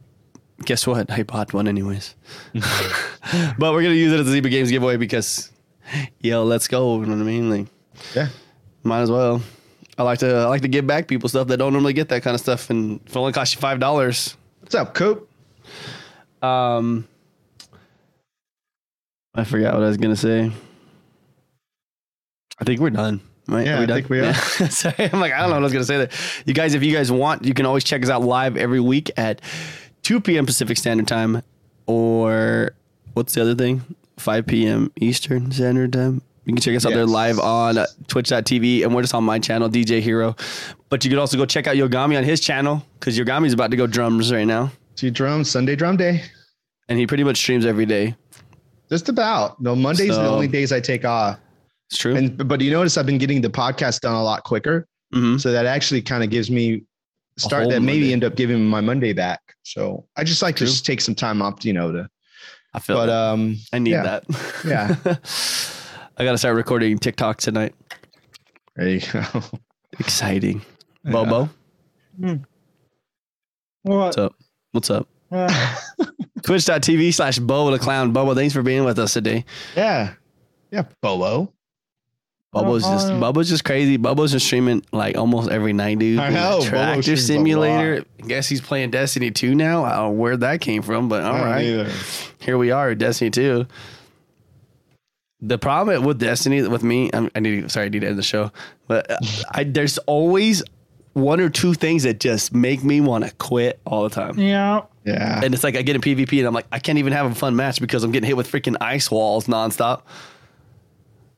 But guess what? I bought one anyways. but we're gonna use it as a Zebra Games giveaway because yo, let's go. You know what I mean? Like Yeah. Might as well. I like to I like to give back people stuff that don't normally get that kind of stuff, and if it only costs you five dollars. What's up, Coop? Um, I forgot what I was gonna say. I think we're done. Right? Yeah, we I done? think we are. Sorry, I'm like I don't know what I was gonna say there. You guys, if you guys want, you can always check us out live every week at 2 p.m. Pacific Standard Time, or what's the other thing? 5 p.m. Eastern Standard Time. You can check us out there live on twitch.tv and we're just on my channel, DeeJayHerro. But you can also go check out Yogomi on his channel because Yogomi's about to go drums right now. Two drums, Sunday drum day. And he pretty much streams every day. Just about. No, Mondays are the only days I take off. It's true. And but you notice I've been getting the podcast done a lot quicker. Mhm. So that actually kind of gives me start that maybe Monday. end up giving me my Monday back. So I just like True. to just take some time off, you know, to I feel but that. um I need yeah. that. Yeah. I got to start recording TikTok tonight. there you go. Exciting. Yeah. Bobo, What? what's up? What's up? Uh, Twitch.tv slash Bobo the Clown. Bobo, thanks for being with us today. Yeah. Yeah, Bobo. Bobo's just. Bobo's just crazy. Bobo's just streaming like almost every night, dude. I know, Bobo Tractor Simulator. I guess he's playing Destiny 2 now. I don't know where that came from, but all I right. either. Here we are, Destiny 2. The problem with Destiny with me, I'm, I need to, sorry, I need to end the show, but uh, I, there's always one or two things that just make me want to quit all the time. yeah. Yeah. And it's like I get in PvP and I'm like, I can't even have a fun match because I'm getting hit with freaking ice walls nonstop.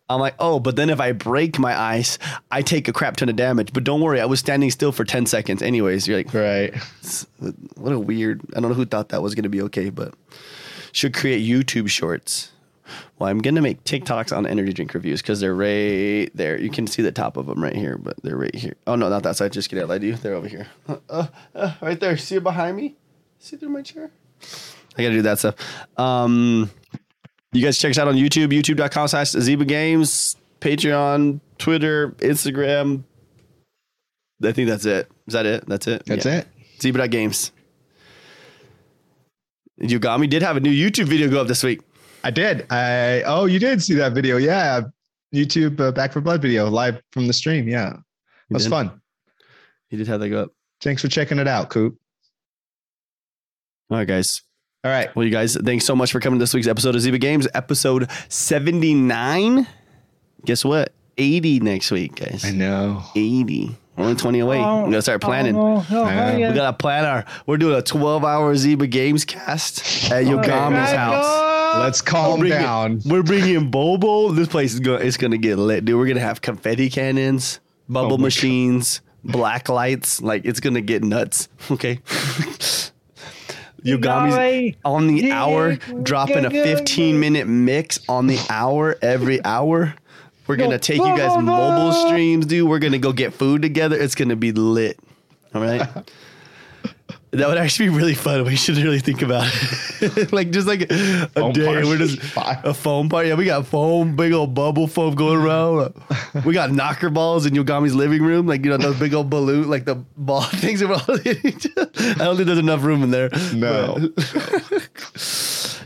I'm like, oh, but then if I break my ice, I take a crap ton of damage. But don't worry, I was standing still for 10 seconds anyways. You're like, right. what a weird, I don't know who thought that was going to be okay, but should create YouTube shorts. Well, I'm going to make TikToks on energy drink reviews because they're right there. You can see the top of them right here, but they're right here. Oh, no, not that side. Just kidding. I lied to you. They're over here. Uh, uh, uh, right there. See it behind me? See through my chair? I got to do that stuff. Um, you guys check us out on YouTube, youtube.com slash Zyba Games, Patreon, Twitter, Instagram. I think that's it. Is that it? That's it? That's Yeah. it. Zebra.games. Yogomi did have a new YouTube video go up this week. I did. I oh, you did see that video. Yeah. YouTube uh, Back 4 Blood video live from the stream. Yeah. That was did? fun. He did have that go up. Thanks for checking it out, Coop. All right, guys. All right. Well, you guys, thanks so much for coming to this week's episode of Zyba Games, episode 79. Guess what? 80 next week, guys. I know. 80. We're only 20 away. Oh, we got to start planning. Oh, oh, I know. yeah. We got to plan our, we're doing a 12 hour Zyba Games cast at Yogomi's Okay. house. Let's calm We're bringing- down. We're bringing Bobo. This place is going. It's going to get lit, dude. We're going to have confetti cannons, bubble Oh my machines, black lights. Like it's going to get nuts. Okay. Yogomi's Yogomi. on the hour, dropping a 15 minute mix on the hour every hour. We're gonna take you guys mobile streams, dude. We're gonna go get food together. It's gonna be lit. All right. That would actually be really fun. We should really think about it. like just like a Foam day. party. We're just a foam party. Yeah, we got foam, big old bubble foam going around. We got knocker balls in Yogomi's living room, like you know those big old balloon, like the ball things. we're all- I don't think there's enough room in there. No.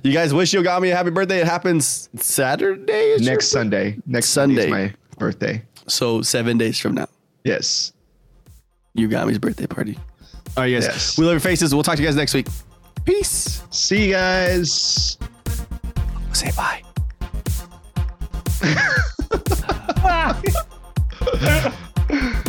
You guys wish Yogami a happy birthday. It happens Saturday. is Next Sunday. Next Sunday. My birthday. So seven days from now, Yes. Yogomi's birthday party. All right, guys. Yes. We love your faces. We'll talk to you guys next week. Peace. See you guys. Say bye. Ah.